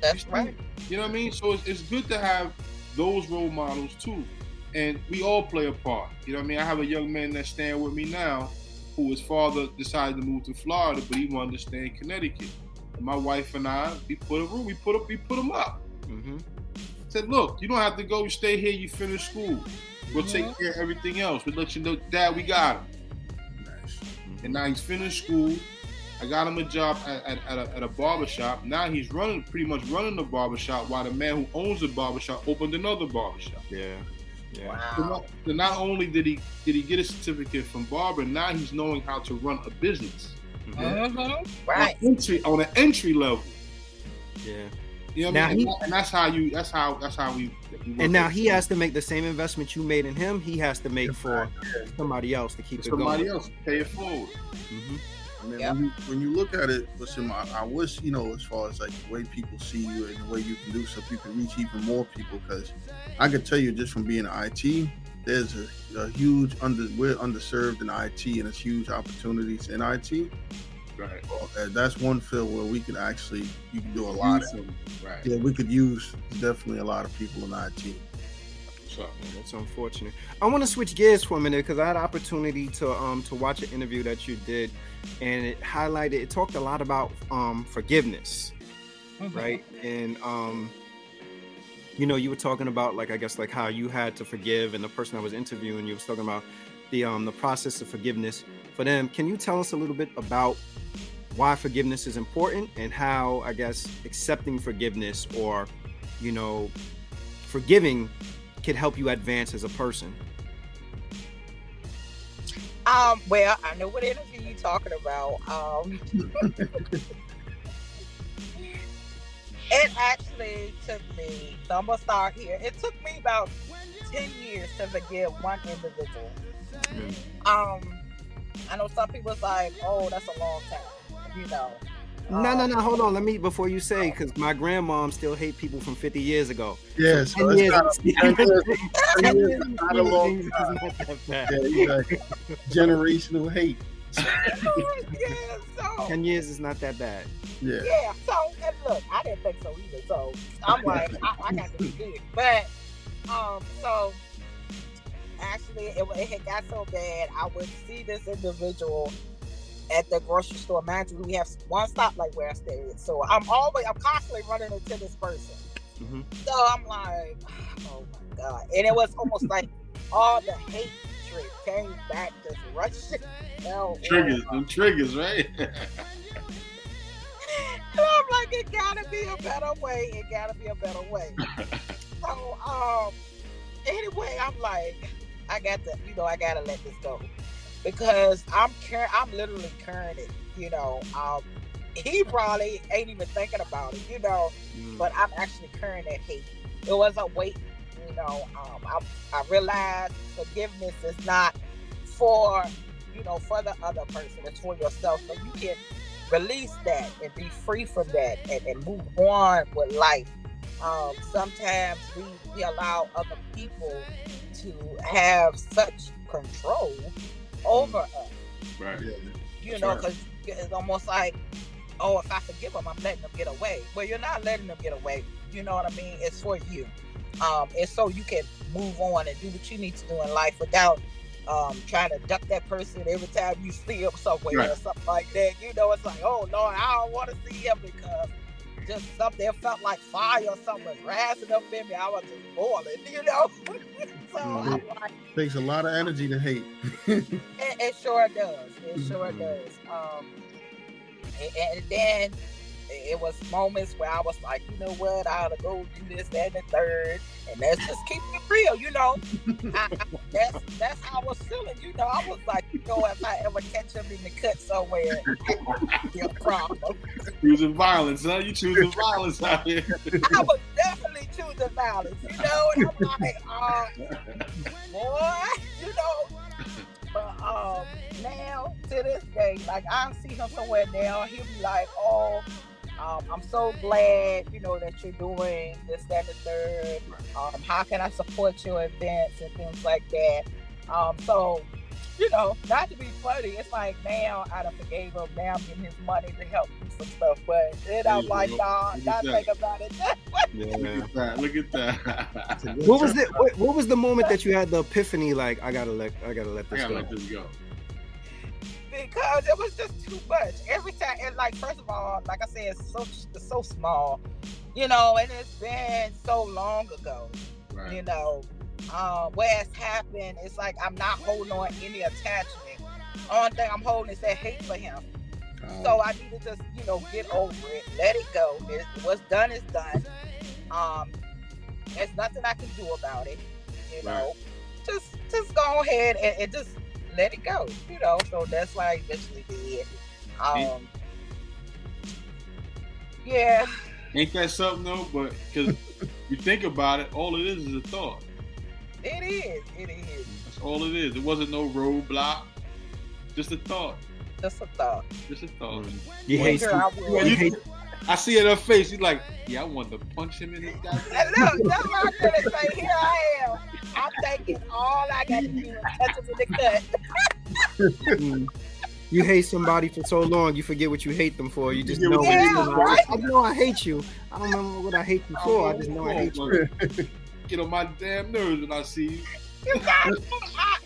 That's right. You know what I mean? So it's, it's good to have those role models too. And we all play a part. You know what I mean? I have a young man that's staying with me now who his father decided to move to Florida, but he wanted to stay in Connecticut. And my wife and I, we put a room, we put up, we put him up. Mm-hmm. Said, look, you don't have to go, you stay here, you finish school. We'll take Mhm. care of everything else. We'll let you know, Dad, we got him. Nice. And now he's finished school. I got him a job at, at, at, a, at a barber shop. Now he's running, pretty much running the barber shop while the man who owns the barber shop opened another barber shop. Yeah. Yeah. So not, so not only did he did he get a certificate from barber, now he's knowing how to run a business Mhm. hmm Right. on entry on an entry level. Yeah. You know what Now I mean? he- and, that's how you that's how that's how we. we And now he has to make the same investment you made in him. He has to make for somebody else to keep it somebody going. else pay it forward. Mhm. I mean, Yep. when, you, when you look at it, listen, I, I wish, you know, as far as like the way people see you and the way you can do so you can reach even more people. Because I could tell you just from being in IT, there's a, a huge under we're underserved in IT, and it's huge opportunities in IT. Right. And that's one field where we could actually you can do a lot. Of, Right. yeah, we could use definitely a lot of people in IT. So, that's unfortunate. I want to switch gears for a minute because I had opportunity to um to watch an interview that you did, and it highlighted it talked a lot about um forgiveness, Mhm. right? And um, you know, you were talking about like I guess like how you had to forgive, and the person I was interviewing you was talking about the um the process of forgiveness for them. Can you tell us a little bit about why forgiveness is important and how I guess accepting forgiveness or you know forgiving can help you advance as a person? Um, well, I know what interview you're talking about. Um, it actually took me. So I'm gonna start here. It took me about ten years to forgive one individual. Mm. Um, I know some people's like, "Oh, that's a long time," you know. No, no, Um, no. Hold on. Let me before you say, because my grandmom still hate people from 50 years ago. Yeah, So so 10 it's years, not, years, years not a long time. not that bad. Yeah. Generational hate. yeah, so 10 years is not that bad. Yeah. yeah, so and look, I didn't think so either. So I'm like, I, I got to be good. But um, so actually, it, it had got so bad. I would see this individual at the grocery store. Imagine we have one stop like where I stayed, so I'm always, I'm constantly running into this person. Mhm. So I'm like, oh my god, and it was almost like all the hatred came back, just rushing. down triggers, them triggers, right? And I'm like, it gotta be a better way. It gotta be a better way. so, um, anyway, I'm like, I got to, you know, I gotta let this go because I'm cur- I'm literally current it. You know, um, he probably ain't even thinking about it. You know, Mm. but I'm actually current that hate. It was a weight. You know, um, I I realized forgiveness is not for you know for the other person. It's for yourself, so you can release that and be free from that and, and move on with life. Um, sometimes we, we allow other people to have such control over us, right. You That's know, right. because it's almost like, oh, if I forgive them, I'm letting them get away. Well, you're not letting them get away. You know what I mean? It's for you. Um, it's so you can move on and do what you need to do in life without um, trying to duck that person every time you see him somewhere Right. or something like that. You know, it's like, oh Lord, I don't want to see him because just something it felt like fire or something was rising up in me. I was just boiling, you know. so I'm like, Takes a lot of energy to hate. it, it sure does. It sure does. Um, and, and then it was moments where I was like, you know what, I ought to go do this, that, and the third, and let's just keeping it real, you know. I, that's that's how I was feeling, you know. I was like, you know, if I ever catch him in the cut somewhere, be a problem. Choosing violence, huh? You choosing violence out here. I was definitely choosing violence, you know? And I'm like, uh, boy, you know. But um, now to this day, like I see him somewhere now, he'll be like, "Oh, um, I'm so glad, you know, that you're doing this, that, and the third. Um, how can I support your events and things like that? Um, so you know, not to be funny, it's like now I done forgave him. Now I'm getting his money to help me some stuff. But then I'm like, nah, not think about it. yeah. Look at that. Look at that. what was it? What, what, was the moment that you had the epiphany? Like, I gotta let, I gotta let this I gotta go. let this go. Because it was just too much. Every time, and like, first of all, like I said, it's so it's so small, you know, and it's been so long ago, right. you know uh, what has happened, it's like I'm not holding on any attachment. Only thing I'm holding is that hate for him. Um, so I need to just, you know, get over it, let it go. It's, what's done is done. Um, there's nothing I can do about it. You know, right. just just go ahead and, and, just let it go. You know, so that's what I eventually did. Um, yeah. Ain't that something though? But because you think about it, all it is is a thought. It is. It is. That's all it is. It wasn't no roadblock. Just a thought. Just a thought. Just a thought. Mm. You hate, I, you hate. I see it in her face. She's like, "Yeah, I want to punch him in his guy." Look, that's what I'm gonna say. Here I am. I'm thinking all I got to do is touch him in the cut. mm. You hate somebody for so long, you forget what you hate them for. You just yeah, know. Yeah, right? I know I hate you. I don't remember what I hate you for. I just know I hate you get on my damn nerves when I see you. You got I,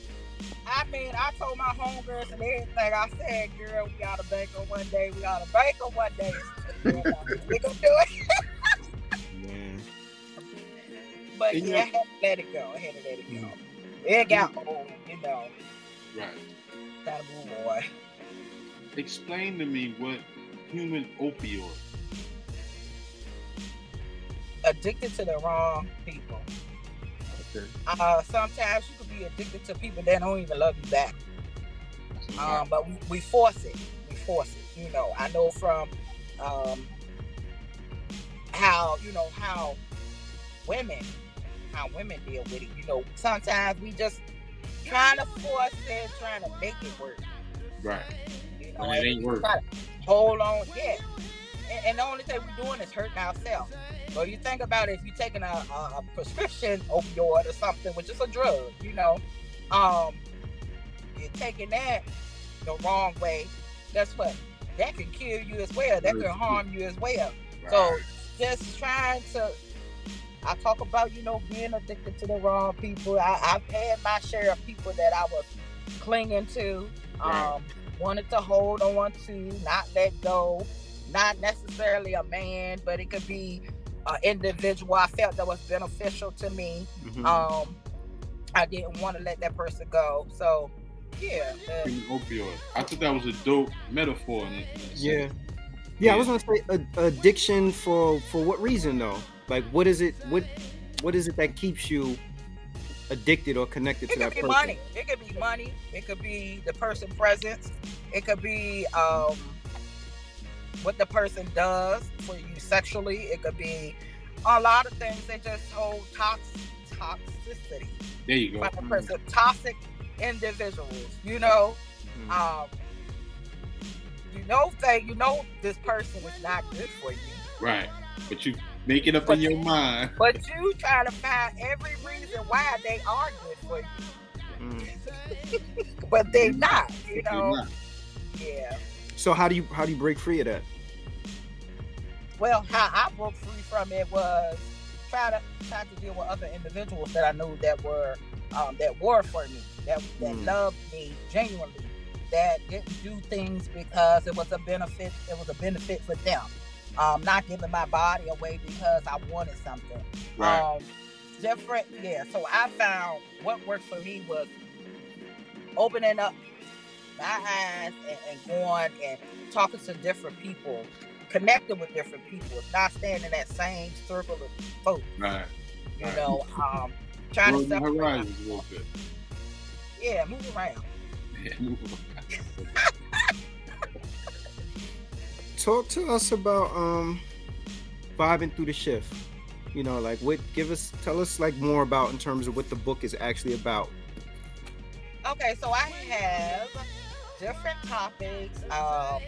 I mean, I told my homegirls and everything. I said, girl, we got to a banker one day. We got to a banker one day. we gonna do it. yeah. But yeah, I had to let it go. I had to let it go. It got old, you know. Right. Gotta move on. Explain to me what human opioid addicted to the wrong people. Okay. Uh, sometimes you could be addicted to people that don't even love you back. Um, but we, we, force it. We force it. You know, I know from um, how you know how women how women deal with it. You know, sometimes we just trying to force it, trying to make it work. Right. You know, and it ain't working. Hold on, yeah. And, and the only thing we're doing is hurting ourselves. Well, you think about it, if you're taking a, a, prescription opioid or something, which is a drug, you know, um, you're taking that the wrong way. Guess what? That can kill you as well. That can harm you as well. Right. So just trying to. I talk about you know being addicted to the wrong people. I, have had my share of people that I was clinging to, right. um, wanted to hold on to, not let go. Not necessarily a man, but it could be an individual I felt that was beneficial to me. Mm-hmm. Um, I didn't want to let that person go. So, yeah. Uh, opioid. I thought that was a dope metaphor. In it, yeah. yeah. yeah. I was gonna say uh, addiction for for what reason though? Like, what is it? What what is it that keeps you addicted or connected it to that person? It could be money. It could be money. It could be the person presence. It could be um, what the person does for you sexually. It could be a lot of things. They just hold tox- toxicity. There you go. By the person, toxic individuals. You know, mm. um, you know, say you know this person is not good for you. Right, but you make it up but in your mind. But you try to find every reason why they are good for you. Mm. but they're not. You know. Not. Yeah. So how do you how do you break free of that? Well, how I broke free from it was try to try to deal with other individuals that I knew that were um, that were for me, that that mm. loved me genuinely, that didn't do things because it was a benefit. It was a benefit for them. Um, not giving my body away because I wanted something. Right. Um, different, yeah. So I found what worked for me was opening up my eyes and, and going and talking to different people connecting with different people, not staying in that same circle of folks. Right. You right. know, um, trying to separate horizons a little bit. Yeah, move around. Yeah, move around. Talk to us about um vibing through the shift. you know, like what give us tell us like more about in terms of what the book is actually about. Okay, so I have different topics, um,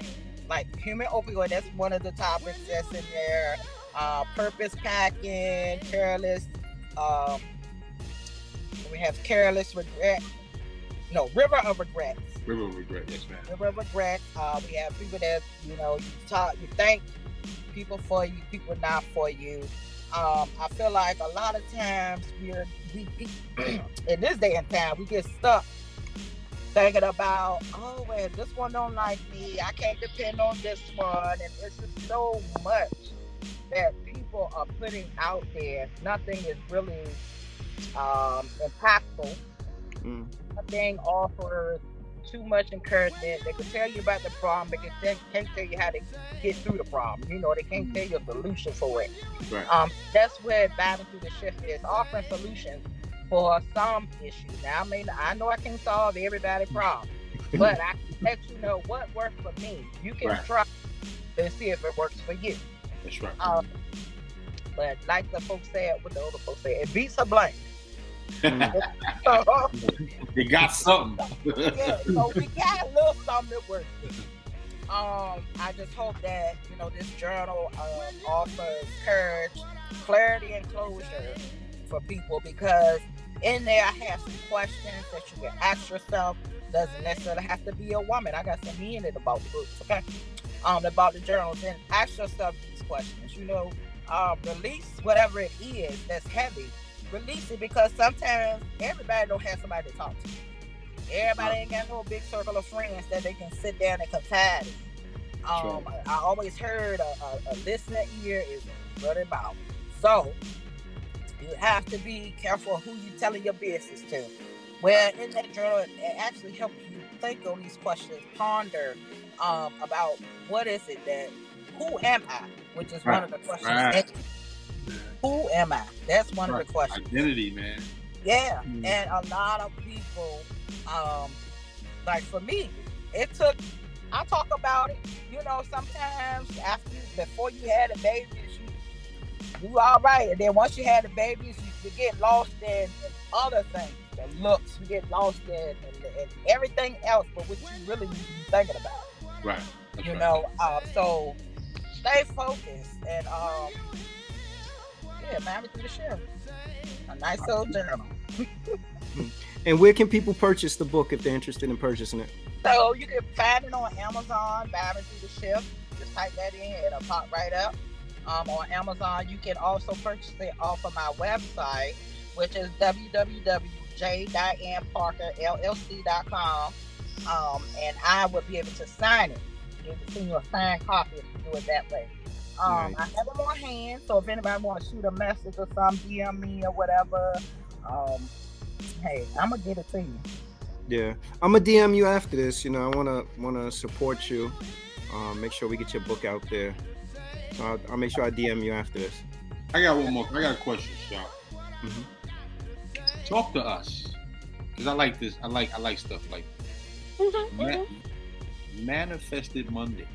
like human opioid. That's one of the topics that's in there. Uh, purpose packing, careless. Um, we have careless regret. No, river of regrets. River of regret, yes, ma'am. River of regret. Uh, we have people that you know you talk, you thank people for you, people not for you. Um, I feel like a lot of times we're we, we in this day and time we get stuck thinking about, oh well, this one don't like me. I can't depend on this one, and it's just so much that people are putting out there. Nothing is really um, impactful. Mm. Nothing offers too much encouragement. They can tell you about the problem, but they can't- tell you how to get through the problem. You know, they can't tell you a solution for it. Right. Um, that's where Vibin' Through the Shift is offering solutions for some issues. Now, I mean, I know I can solve everybody's problem, but I can let you know what works for me. You can Right. try and see if it works for you. That's right. Um, but like the folks said, what the older folks said, it beats a blank. You got something. yeah, so we got a little something to work with. Um, I just hope that you know this journal um, offers courage, clarity, and closure for people because in there I have some questions that you can ask yourself. Doesn't necessarily have to be a woman. I got some men in about the books, okay? Um, about the journals, and ask yourself these questions. You know, uh, release whatever it is that's heavy. Release it because sometimes everybody don't have somebody to talk to. Everybody ain't got no big circle of friends that they can sit down and confide in. Um, I, I always heard a, a, a listening ear is running mouth. So you have to be careful who you telling your business to. Well, in that journal, it actually helps you think on these questions, ponder um, about what is it that, who am I? Which is one of the questions. Right. Who am I? That's one of the questions. Identity, man. Yeah, Mm. and a lot of people, um, like for me, it took. I talk about it. You know, sometimes after before you had a baby, you you all right, and then once you had the babies, you, you get lost in, in other things, the looks. You get lost in, in, in everything else, but what you really need to be thinking about Right. That's you right. know. Um, so stay focused and um, yeah, vibin' through the shift. A nice old journal. And where can people purchase the book if they're interested in purchasing it? So you can find it on Amazon, vibin' through the shift. Just type that in, and it'll pop right up. Um, on Amazon, you can also purchase it off of my website, which is www.jdianeparkerllc.com. Um, and I will be able to sign it. You can send you a signed copy if you do it that way. Um, Nice. I have them on hand, so if anybody want to shoot a message or something, DM me or whatever, um, hey, I'm gonna get it to you. Yeah, I'm gonna DM you after this. You know, I wanna wanna support you. Um, make sure we get your book out there. So I'll, I'll make sure I DM you after this. I got one more. I got a question, Sharp. Mhm. Talk to us, cause I like this. I like I like stuff like this. Ma- Manifested Monday.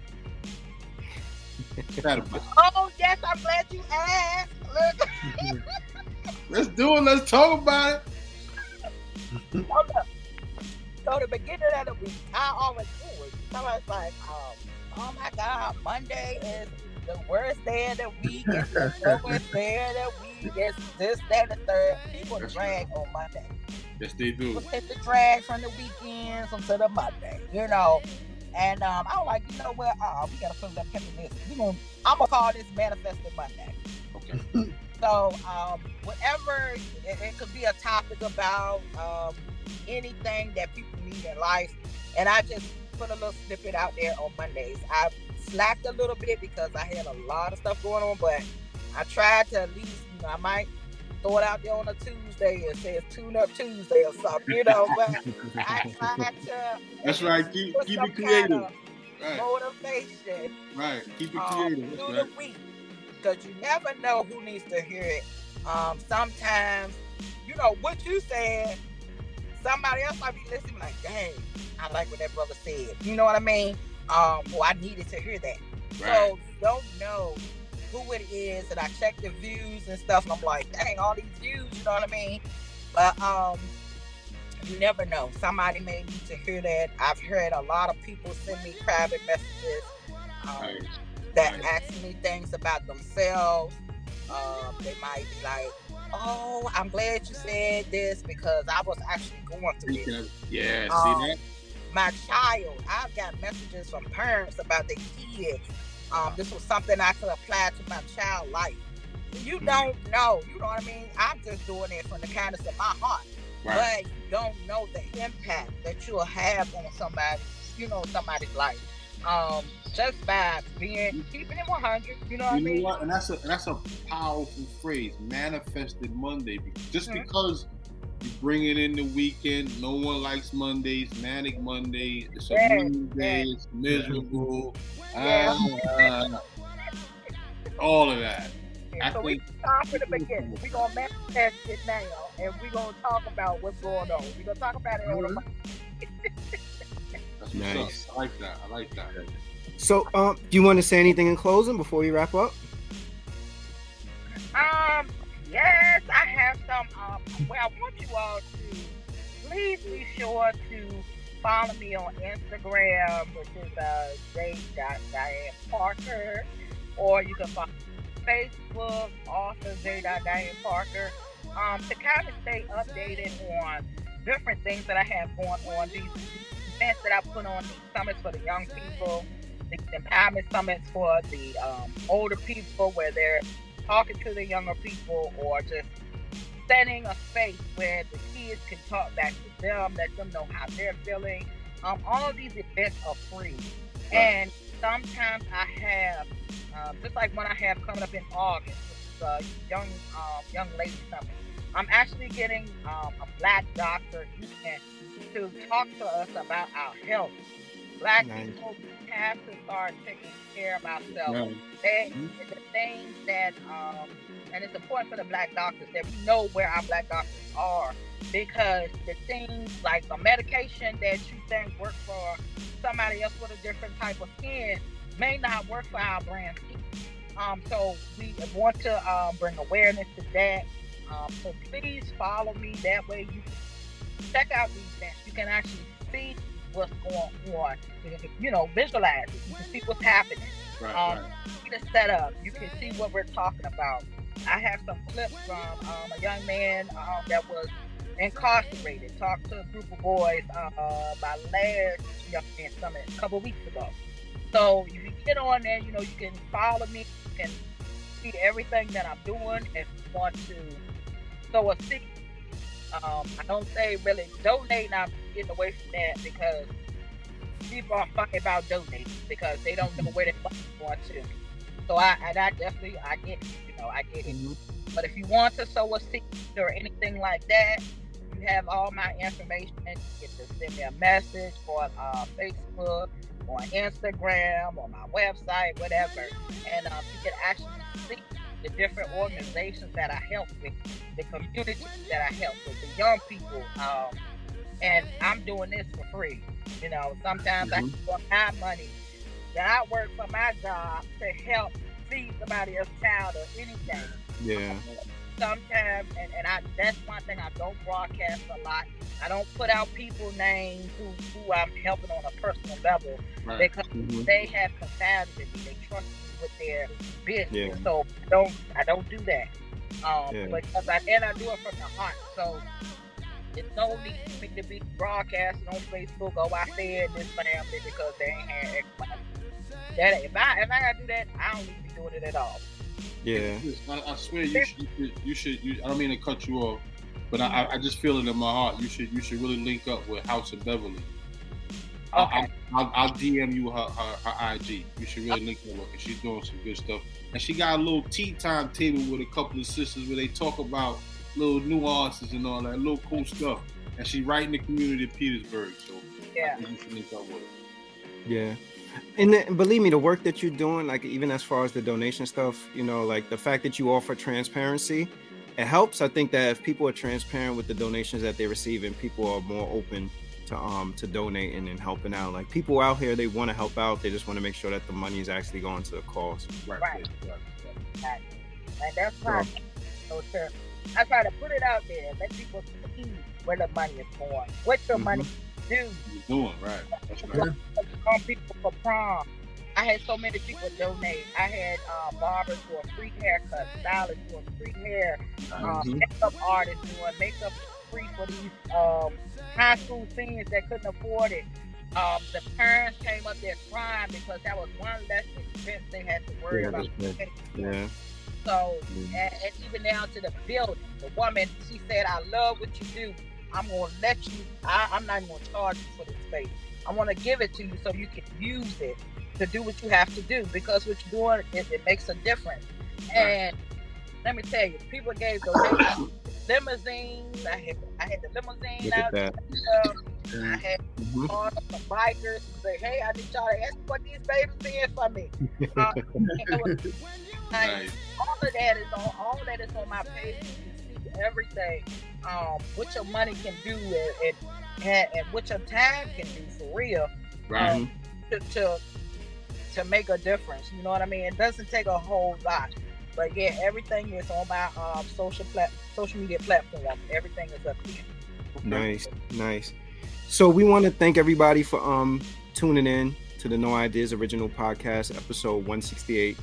What's that about? Oh yes, I'm glad you asked. Look, Let's do it. Let's talk about it. So the beginning of the week, I always do it. Somebody's like, um, oh my God, Monday is the worst day of the week. It's the lowest day of the week. It's this, that, and the third. People That's drag on Monday. Yes, they do. People take the drag from the weekends until the Monday, you know. And um, I was like, you know what? Uh, we gotta put that pin in this. We gonna, I'm gonna call this manifested Monday. Okay. So, um, whatever it, it could be a topic about um, anything that people need in life, and I just put a little snippet out there on Mondays. I slacked a little bit because I had a lot of stuff going on, but I tried to at least, you know, I might throw it out there on a Tuesday and say it's Tune Up Tuesday or something, you know. But I tried to. That's right. Keep keep it creative. kind of Right. Motivation Right. Keep it um, creative. through That's the week because you never know who needs to hear it. Um, sometimes, you know what you said. Somebody else might be listening, like, "Dang, I like what that brother said." You know what I mean? Um, well, I needed to hear that. Right. So you don't know who it is and I check the views and stuff. And I'm like, dang, all these views, you know what I mean? But um, you never know. Somebody may need to hear that. I've heard a lot of people send me private messages um, that ask me things about themselves. Um, they might be like, "Oh, I'm glad you said this because I was actually going through it." Yeah, um, see that? My child, I've got messages from parents about their kids. Um, this was something I could apply to my child life. You mm-hmm. don't know, you know what I mean? I'm just doing it from the kindness of my heart. Right. But you don't know the impact that you'll have on somebody, you know, somebody's life. Um, just by being keeping it 100, you know what you I mean? What? And that's a and that's a powerful phrase, manifested Monday. Just mm-hmm. because you bring it in the weekend, no one likes Mondays, manic Mondays. It's a yes, day, yes. it's miserable. Yeah. Uh, all of that. I so we start from the beginning. We're gonna manifest it now, and we're gonna talk about what's going on. We're gonna talk about it mm-hmm. on the. That's nice. I like that. I like that. So, um, do you want to say anything in closing before we wrap up? Um, yes, I have some. Um, well, I want you all to please be sure to follow me on Instagram, which is uh, J. Diane Parker, or you can follow Facebook, also J. Diane Parker, um, to kind of stay updated on different things that I have going on. These, these events that I put on, these summits for the young people, the empowerment summits for the um, older people, where they're talking to the younger people or just setting a space where the kids can talk back to them, let them know how they're feeling. Um, all of these events are free. And sometimes I have um, just like when I have coming up in August, with uh, young um, young lady summit. I'm actually getting um, a black doctor to talk to us about our health. Black nice. people have to start taking care of ourselves. They, mm-hmm. The things that, um, and it's important for the black doctors that we know where our black doctors are because the things like a medication that you think work for somebody else with a different type of skin may not work for our brand. Um, so we want to um, bring awareness to that. Um, so please follow me. That way you can check out these events. You can actually see what's going on. You know, visualize it. You can see what's happening. Right, um, right. See the setup. You can see what we're talking about. I have some clips from um, a young man um, that was incarcerated. Talked to a group of boys uh, my last young man summit a couple weeks ago. So if you get on there, you know, you can follow me, you can see everything that I'm doing. If you want to sow a seed, um, I don't say really donate. I'm getting away from that because people are funny about donating because they don't know where they're going to. So I, and I definitely, I get it, you know, I get it. Mm-hmm. But if you want to sow a seed or anything like that, you have all my information. And you get to send me a message on uh, Facebook on Instagram, on my website, whatever. And um, you can actually see the different organizations that I help with, the communities that I help with, the young people. Um, and I'm doing this for free. You know, sometimes mm-hmm. I spend my money that I work for my job to help feed somebody else's child or anything. Yeah. Sometimes, and, and I that's one thing I don't broadcast a lot. I don't put out people names who, who I'm helping on a personal level right. because mm-hmm. they have confided in me. They trust me with their business. Yeah. So I don't I don't do that. Um, yeah. because I and I do it from the heart. So it's no need for me to be broadcasting on Facebook. Oh, I said this family because they ain't had X, That if I if I gotta do that, I don't need to be doing it at all. Yeah, I, I swear you should. You should. You, I don't mean to cut you off, but I, I just feel it in my heart. You should you should really link up with House of Beverly. Okay. I'll, I'll, DM you her, her, her, IG. You should really link her up because she's doing some good stuff. And she got a little tea time table with a couple of sisters where they talk about little nuances and all that, little cool stuff. And she's right in the community of Petersburg. So yeah, you should link up with her. Yeah. And, then, believe me, the work that you're doing, like even as far as the donation stuff, you know, like the fact that you offer transparency, it helps. I think that if people are transparent with the donations that they receive and people are more open to um to donating and helping out. Like people out here, they want to help out. They just want to make sure that the money is actually going to the cause. Right. Right. right, Right. And that's why so to, I try to put it out there, let people see where the money is going, what your Mhm. money do. You're doing right. That's right. on people for prom. I had so many people donate. I had uh, barbers for a free haircut, stylists for a free hair, uh, Mhm. makeup artists doing makeup free for these um, high school seniors that couldn't afford it. Um, the parents came up there crying because that was one less expense they had to worry Yeah, about. Yeah. So, Mhm. and, and even down to the building, the woman, she said, I love what you do. I'm going to let you, I, I'm not going to charge you for this space. I want to give it to you so you can use it to do what you have to do because what you're doing, it, it makes a difference. And let me tell you, people gave donations, limousines. I had, I had the limousine Look at out that. there. I had Mhm. called up some bikers say, hey, I need y'all to ask what these babies did for me. Uh, was- Nice. all of that is on all of that is on my page. You can see everything. Um, what your money can do and, and, and, and what your time can do for real Right. Mhm. to, to to make a difference. You know what I mean? It doesn't take a whole lot. But yeah, everything is on my um, social plat- social media platform. Everything is up there. Nice, nice. So we want to thank everybody for um tuning in to the No Ideas Original Podcast, episode 168,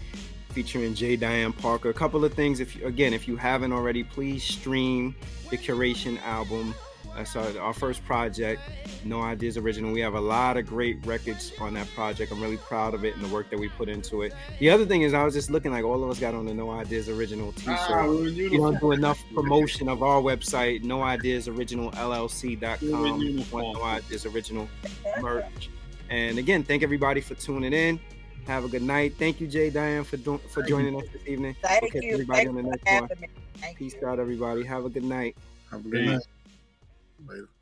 featuring J. Diane Parker. A couple of things, if you, again, if you haven't already, please stream the Curation album. That's our, our first project, No Ideas Original. We have a lot of great records on that project. I'm really proud of it and the work that we put into it. The other thing is, I was just looking like all of us got on the No Ideas Original T-shirt Ah, we were we uniform. don't do enough promotion of our website, no ideas original We're in llc.com. uniform. No ideas original merch. And again, thank everybody for tuning in. Have a good night. Thank you, J. Diane, for do- for joining us this evening. Thank We'll you. everybody Thank on the next one. Thank Peace you. out, everybody. Have a good night. Have a good Peace. night. Later.